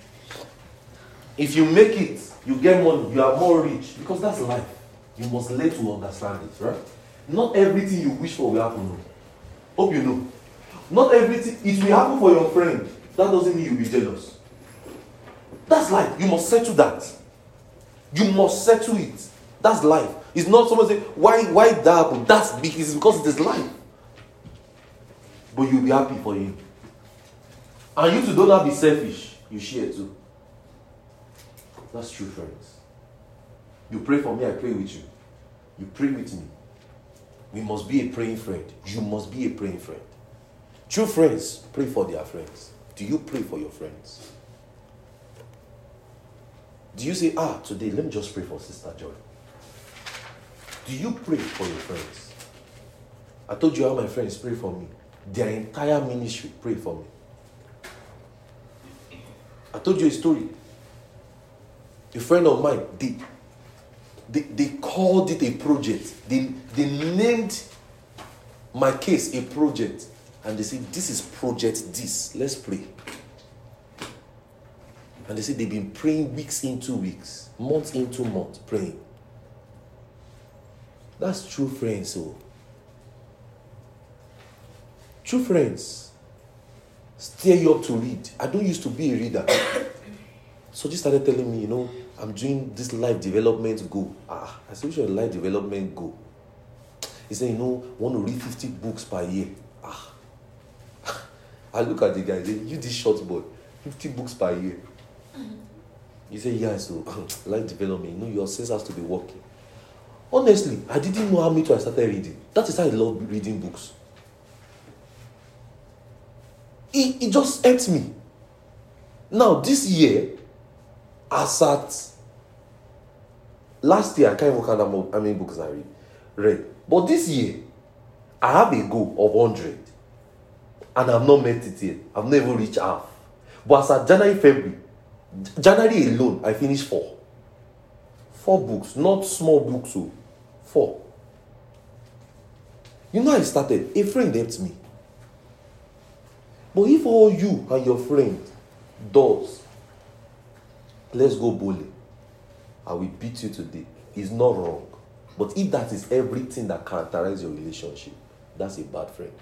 if you make it, you get money, you are more rich because that's life. You must learn to understand it, right? Not everything you wish for will happen. Hope you know. Not everything it will happen for your friend. That doesn't mean you'll be jealous. That's life. You must settle that. You must settle it. That's life. It's not someone say, why why that? That's because it is life. But you'll be happy for him. And you too don't have to be selfish. You share too. That's true friends. You pray for me, I pray with you. You pray with me. We must be a praying friend. You must be a praying friend. True friends pray for their friends. Do you pray for your friends? Do you say, ah, today let me just pray for Sister Joy? Do you pray for your friends? I told you how my friends pray for me. Their entire ministry pray for me. I told you a story. A friend of mine, they, they, they called it a project. They, they named my case a project. And they said, This is project this. Let's pray. And they said they've been praying weeks into weeks, months into months, praying. That's true friends, so. True friends steer you up to read. I don't used to be a reader. [COUGHS] So just started telling me, you know, I'm doing this life development goal. Ah, I said, which is life development goal? He said, you know, want to read 50 books per year. Ah. [LAUGHS] I look at the guy, say, you this short boy, 50 books per year. You say, yeah, so life development, you know, your sense has to be working. Honestly, I didn't know how many I started reading. That is how I love reading books. It, it just helped me. Now, this year, as at last year, I can't even count how many books I read. read. But this year, I have a goal of 100. And I've not met it yet. I've never reached half. But as at January, February, January alone, I finished four. Four books, not small books, oh. Four. You know, I started, a friend helped me. But if all you and your friend does, let's go bully. I will beat you today, It's not wrong. But if that is everything that characterizes your relationship, that's a bad friend.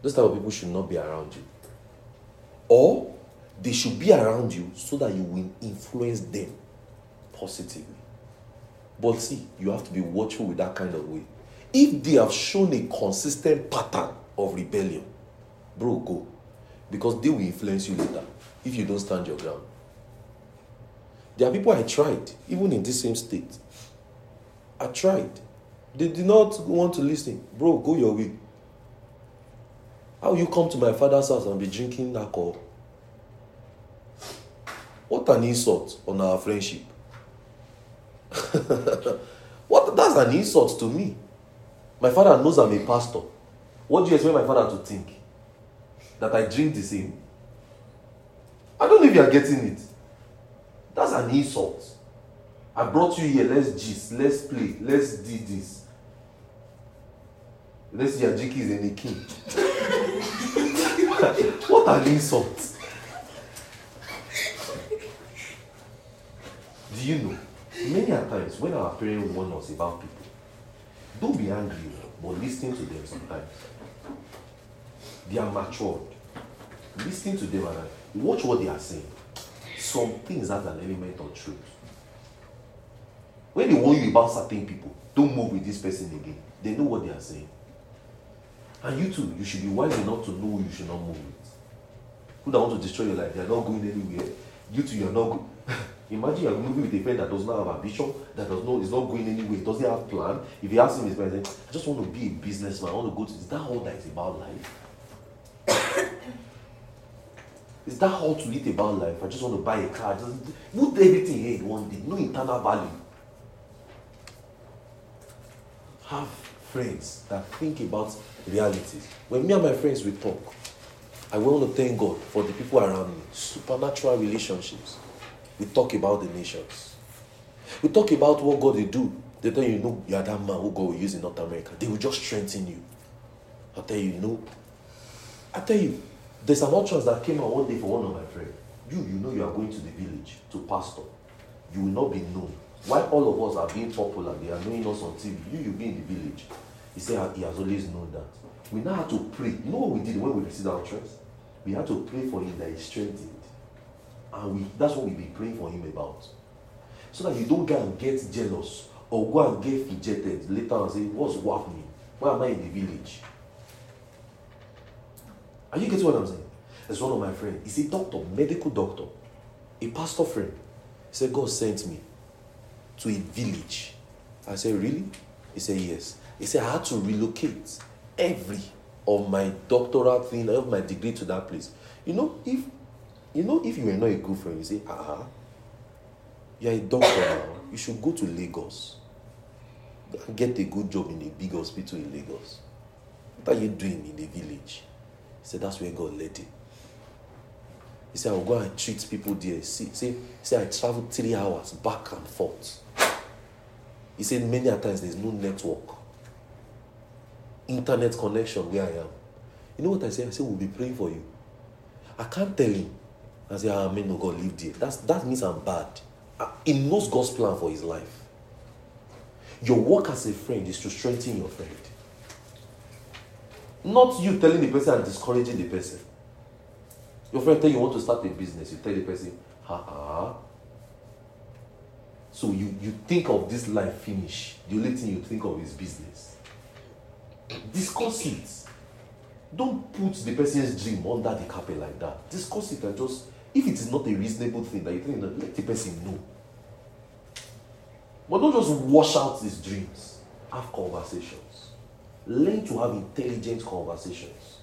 Those type of people should not be around you. Or they should be around you so that you will influence them positively. But see, you have to be watchful with that kind of way. If they have shown a consistent pattern of rebellion, bro, go. Because they will influence you later if you don't stand your ground. There are people I tried, even in this same state. I tried. They did not want to listen. Bro, go your way. How you come to my father's house and be drinking alcohol? What an insult on our friendship. [LAUGHS] what that's an insult to me. My father knows I'm a pastor. What do you expect my father to think? That I drink the same? I don't know if you are getting it. That's an insult. I brought you here. Let's gist. Let's play. Let's do this. Let's see Ajiki is any king. [LAUGHS] what an insult. Do you know? Many times when our parents warn us about people, don't be angry, but listen to them sometimes. They are matured. Listen to them and watch what they are saying. Some things have an element of truth. When they warn you about certain people, don't move with this person again. They know what they are saying. And you too, you should be wise enough to know you should not move with. Who that want to destroy your life, they are not going anywhere. You too, you are not going. [LAUGHS] Imagine you're moving with a friend that does not have ambition, that does not is not going anywhere, doesn't have plan. If you ask him his friend, I just want to be a businessman, I want to go to is that all that is about life? [COUGHS] is that all to eat about life? I just want to buy a car, just put everything here in one day, no internal value. Have friends that think about realities. When me and my friends we talk, I want to thank God for the people around me, supernatural relationships. We talk about the nations. We talk about what God will do. They tell you, know, you are that man who God will use in North America. They will just strengthen you. I tell you, no. I tell you, there's an utterance that came out one day for one of my friends. You, you know, you are going to the village to pastor. You will not be known. Why all of us are being popular, they are knowing us on TV. You, you be in the village. He said ah, he has always known that. We now have to pray. You know what we did when we received our trust? We had to pray for him that he strengthened. And we that's what we've been praying for him about. So that you don't go and get jealous or go and get fidgeted later and say, What's happening? Why am I in the village? Are you getting what I'm saying? There's one of my friends. He's a doctor, medical doctor, a pastor friend. He said, God sent me to a village. I said, Really? He said, Yes. He said, I had to relocate every of my doctoral thing, of my degree to that place. You know, if you know, if you are not a good friend, you say, ah, you're a doctor now. You should go to Lagos. Get a good job in a big hospital in Lagos. What are you doing in the village? He said, that's where God led him. He said, I'll go and treat people there. See, see, see, I traveled three hours back and forth. He said, many times there's no network, internet connection where I am. You know what I say? I say, we'll be praying for you. I can't tell him. I say, ah, man, no God live there. That's, that means I'm bad. He knows God's plan for his life. Your work as a friend is to strengthen your friend. Not you telling the person and discouraging the person. Your friend tell you want to start a business, you tell the person, ha ha. So you, you think of this life finish. The only thing you think of is business. Discuss it. Don't put the person's dream under the carpet like that. Discuss it and just, if it is not a reasonable thing that you think, let the person know. But don't just wash out these dreams. Have conversations. Learn to have intelligent conversations.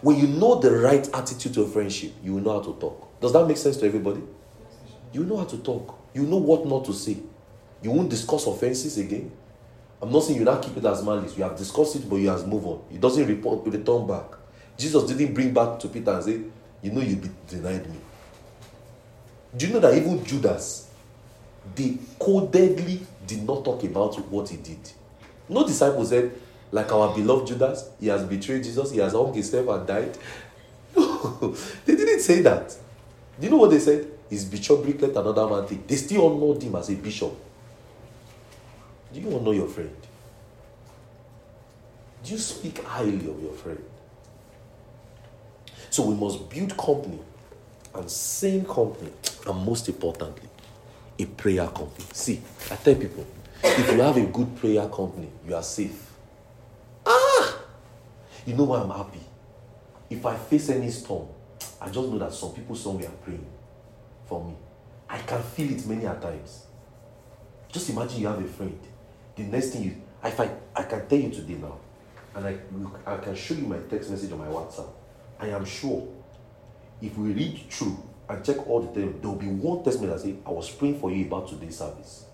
When you know the right attitude to a friendship, you know how to talk. Does that make sense to everybody? You know how to talk. You know what not to say. You won't discuss offenses again. I'm not saying you not keep it as malice. You have discussed it, but you have moved on. It doesn't report, to return back. Jesus didn't bring back to Peter and say, You know, you denied me. Do you know that even Judas, they codedly did not talk about what he did? No disciple said, like our beloved Judas, he has betrayed Jesus, he has hung himself and died. [LAUGHS] No, they didn't say that. Do you know what they said? His bishopric let another man take. They still honored him as a bishop. Do you honor your friend? Do you speak highly of your friend? So we must build company and same company, and most importantly, a prayer company. See, I tell people, if you have a good prayer company, you are safe. Ah! You know why I'm happy? If I face any storm, I just know that some people somewhere are praying for me. I can feel it many a times. Just imagine you have a friend. The next thing you, if I, I can tell you today now, and I, I can show you my text message on my WhatsApp. I am sure if we read through and check all the time, there will be one message that say, I was praying for you about today's service.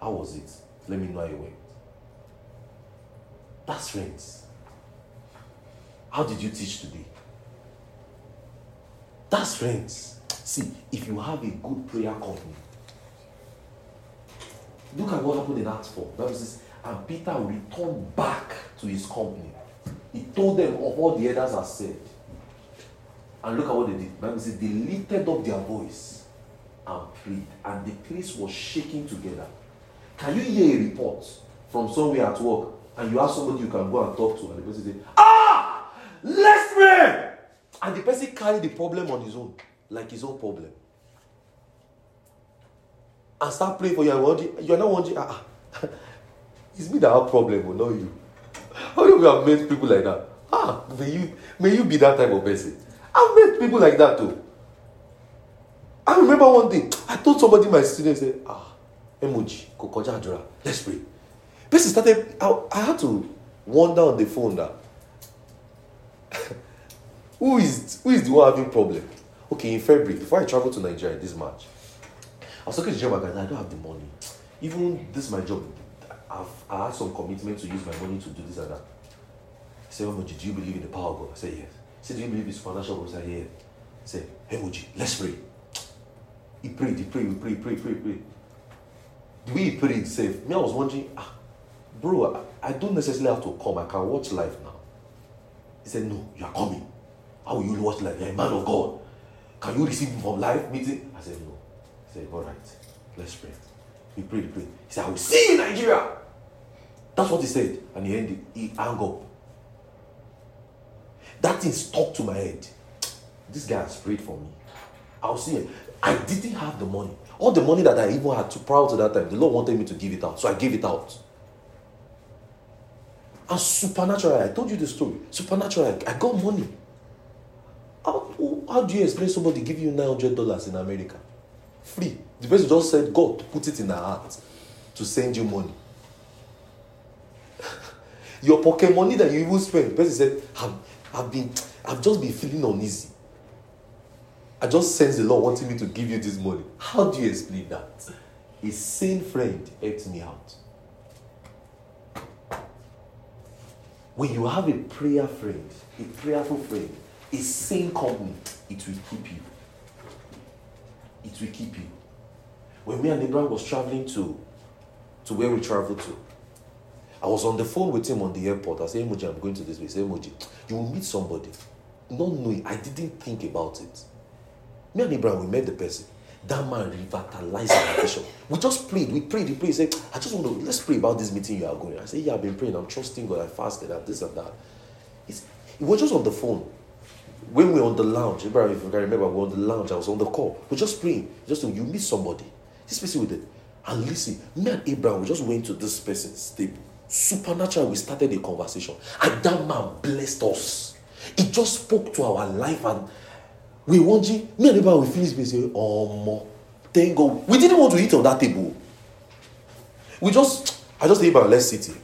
How was it? Let me know how it went. That's friends. How did you teach today? That's friends. See, if you have a good prayer company, look at what happened in Acts 4. Bible says, and Peter returned back to his company. He told them of all the others had said. And look at what they did. Bible says they lifted up their voice and prayed, and the place was shaking together. Can you hear a report from somewhere at work, and you have somebody you can go and talk to, and the person say, "Ah, let's pray," and the person carry the problem on his own, like his own problem, and start praying for you. And you are not wondering, ah, [LAUGHS] it's me that have problem, or not you. [LAUGHS] How do we have met people like that? Ah, may you may you be that type of person. I've met people like that too. I remember one day, I told somebody my student said, ah, emoji, kokoja adura, let's pray. Person started. I, I had to wonder on the phone that [LAUGHS] who is who is the one having problem? Okay, in February, before I travel to Nigeria this March, I was talking to Joe guys. I don't have the money. Even this my job. I've I had some commitment to use my money to do this and that. He said, Emoji, do you believe in the power of God? I said, yes. He said, do you believe supernatural? I said, yeah. He said, Emoji, let's pray. He prayed, he prayed, we prayed, pray, prayed, pray. The way he prayed safe. Me, I was wondering, ah, bro, I, I don't necessarily have to come. I can watch live now. He said, no, you are coming. How will you watch live? You're a man of God. Can you receive him from live meeting? I said, no. He said, all right, let's pray. He prayed, he prayed. He said, I will see you in Nigeria. That's what he said. And he ended, he hung up. That thing stuck to my head. This guy has prayed for me. I was seeing, I didn't have the money. All the money that I even had to proud to that time, the Lord wanted me to give it out. So I gave it out. And supernaturally, I told you the story. Supernaturally, I got money. How, how do you explain somebody give you $900 in America? Free. The person just said, God put it in her heart to send you money. [LAUGHS] Your pocket money that you even spend, the person said, I've, been, I've just been feeling uneasy. I just sense the Lord wanting me to give you this money. How do you explain that? A sane friend helped me out. When you have a prayer friend, a prayerful friend, a sane company, it will keep you. It will keep you. When me and Abraham was traveling to, to where we traveled to, I was on the phone with him on the airport. I said, Emoji, I'm going to this place. Said, Emoji, you will meet somebody. Not knowing, I didn't think about it. Me and Abraham, we met the person. That man revitalized our vision. We just prayed. We prayed. He prayed. He said, I just want to, let's pray about this meeting you are going. I said, Yeah, I've been praying. I'm trusting God. I fasted and this and that. It was just on the phone. When we were on the lounge, Abraham, if you can remember, we were on the lounge. I was on the call. We're just praying. Just so you meet somebody. This person with it. And listen, me and Abraham, we just went to this person's table. Supernatural, we started a conversation. And that man blessed us. He just spoke to our life and we want you. Me and everybody we finish we say, oh. Thank God. We didn't want to eat on that table. We just, I just about let's sit here.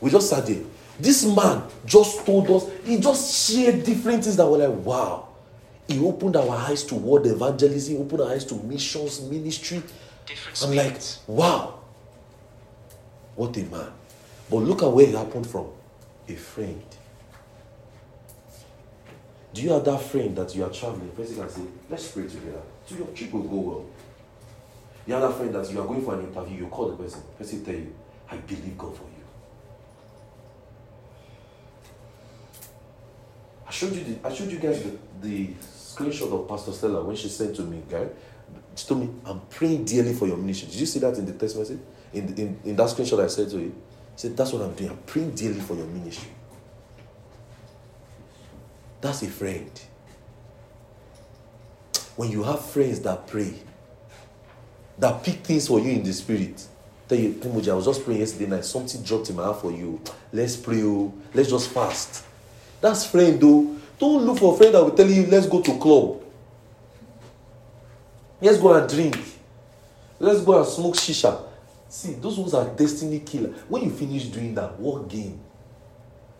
We just sat there. This man just told us, he just shared different things that were like, wow. He opened our eyes to word evangelism, opened our eyes to missions, ministry. Different I'm like, wow. What a man. But look at where it happened from. A friend. Do you have that friend that you are traveling? Person can say, let's pray together. So your trip will go well. You have that friend that you are going for an interview, you call the person, person tell you, I believe God for you. I showed you the, I showed you guys the, the screenshot of Pastor Stella when she said to me, guy. She told me, I'm praying dearly for your ministry. Did you see that in the text message? In, in, in that screenshot I said to you? Said, That's what I'm doing. I'm praying dearly for your ministry. That's a friend. When you have friends that pray, that pick things for you in the spirit, tell you, Timoji, I was just praying yesterday night, something dropped in my heart for you. Let's pray, oh. let's just fast. That's friend, though. Don't look for a friend that will tell you, let's go to club. Let's go and drink. Let's go and smoke shisha. See, those ones are destiny killer. When you finish doing that, what gain?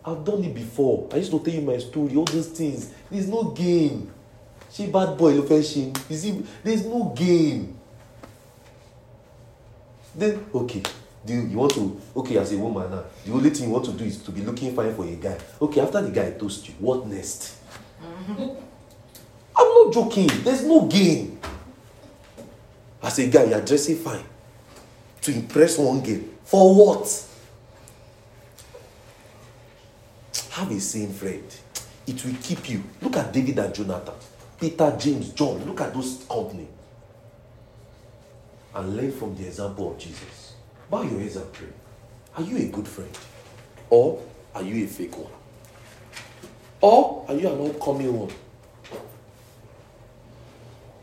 I've done it before. I used to tell you my story, all those things. There's no gain. She bad boy, look at You see, there's no gain. Then, okay, do you, you, want to, okay, as a woman now, the only thing you want to do is to be looking fine for a guy. Okay, after the guy toast you, what next? Mm-hmm. I'm not joking. There's no gain. As a guy, you're dressing fine to impress one girl. For what? Have a same friend. It will keep you. Look at David and Jonathan, Peter, James, John. Look at those company. And learn from the example of Jesus. Bow your heads and pray. Are you a good friend? Or are you a fake one? Or are you an upcoming one?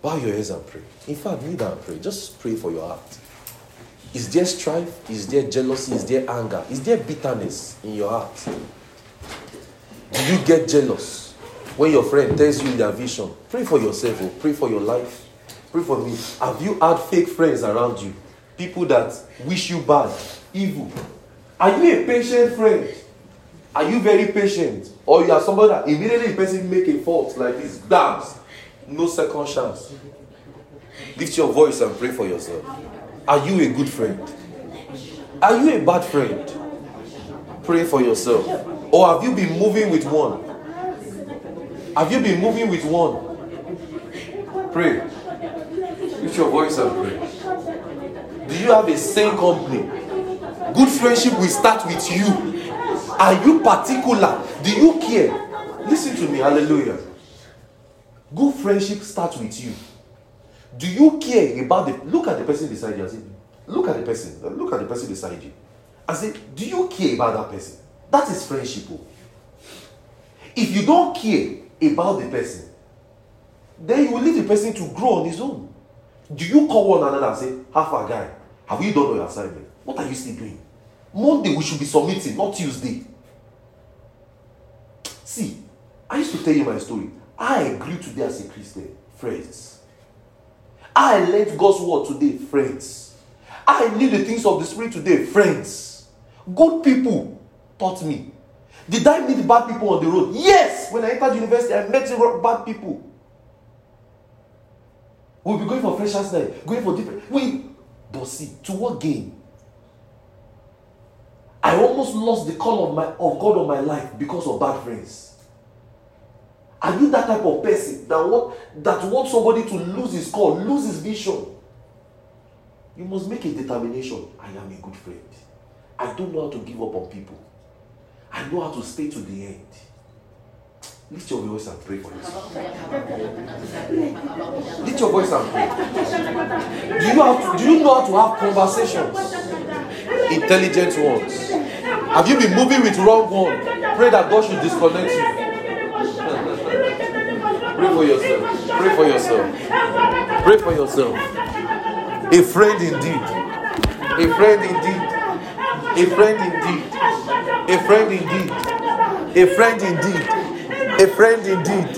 Bow your heads and pray. In fact, kneel down and pray. Just pray for your heart. Is there strife? Is there jealousy? Is there anger? Is there bitterness in your heart? Do you get jealous when your friend tells you their vision? Pray for yourself, or oh. pray for your life. Pray for me. Have you had fake friends around you? People that wish you bad, evil. Are you a patient friend? Are you very patient? Or you are somebody that immediately the person make a fault like this, dance. No second chance. Lift your voice and pray for yourself. Are you a good friend? Are you a bad friend? Pray for yourself. Or have you been moving with one? Have you been moving with one? Pray. Lift your voice and pray. Do you have a same company? Good friendship will start with you. Are you particular? Do you care? Listen to me, hallelujah. Good friendship starts with you. Do you care about the look at the person beside you? I say, look at the person. Look at the person beside you. I say, do you care about that person? That is friendship. Oh. If you don't care about the person, then you will leave the person to grow on his own. Do you call one another and say, Half a guy, have you done your assignment? What are you still doing? Monday we should be submitting, not Tuesday. See, I used to tell you my story. I agree today as a Christian, friends. I learned God's word today, friends. I knew the things of the Spirit today, friends. Good people taught me. Did I meet bad people on the road? Yes. When I entered university, I met bad people. We'll be going for freshers night, going for different. We, but see, to what gain? I almost lost the call of my of God on my life because of bad friends. Are you that type of person that want that wants somebody to lose his call, lose his vision? You must make a determination. I am a good friend. I don't know how to give up on people. I know how to stay to the end. Lift your voice and pray for yourself. Lift your voice and pray. Do you, have do you know how to have conversations? Intelligent ones. Have you been moving with wrong one? Pray that God should disconnect you. Pray for yourself. Pray for yourself. Pray for yourself. A friend indeed. A friend indeed. A friend indeed. A friend indeed. A friend indeed. A friend indeed.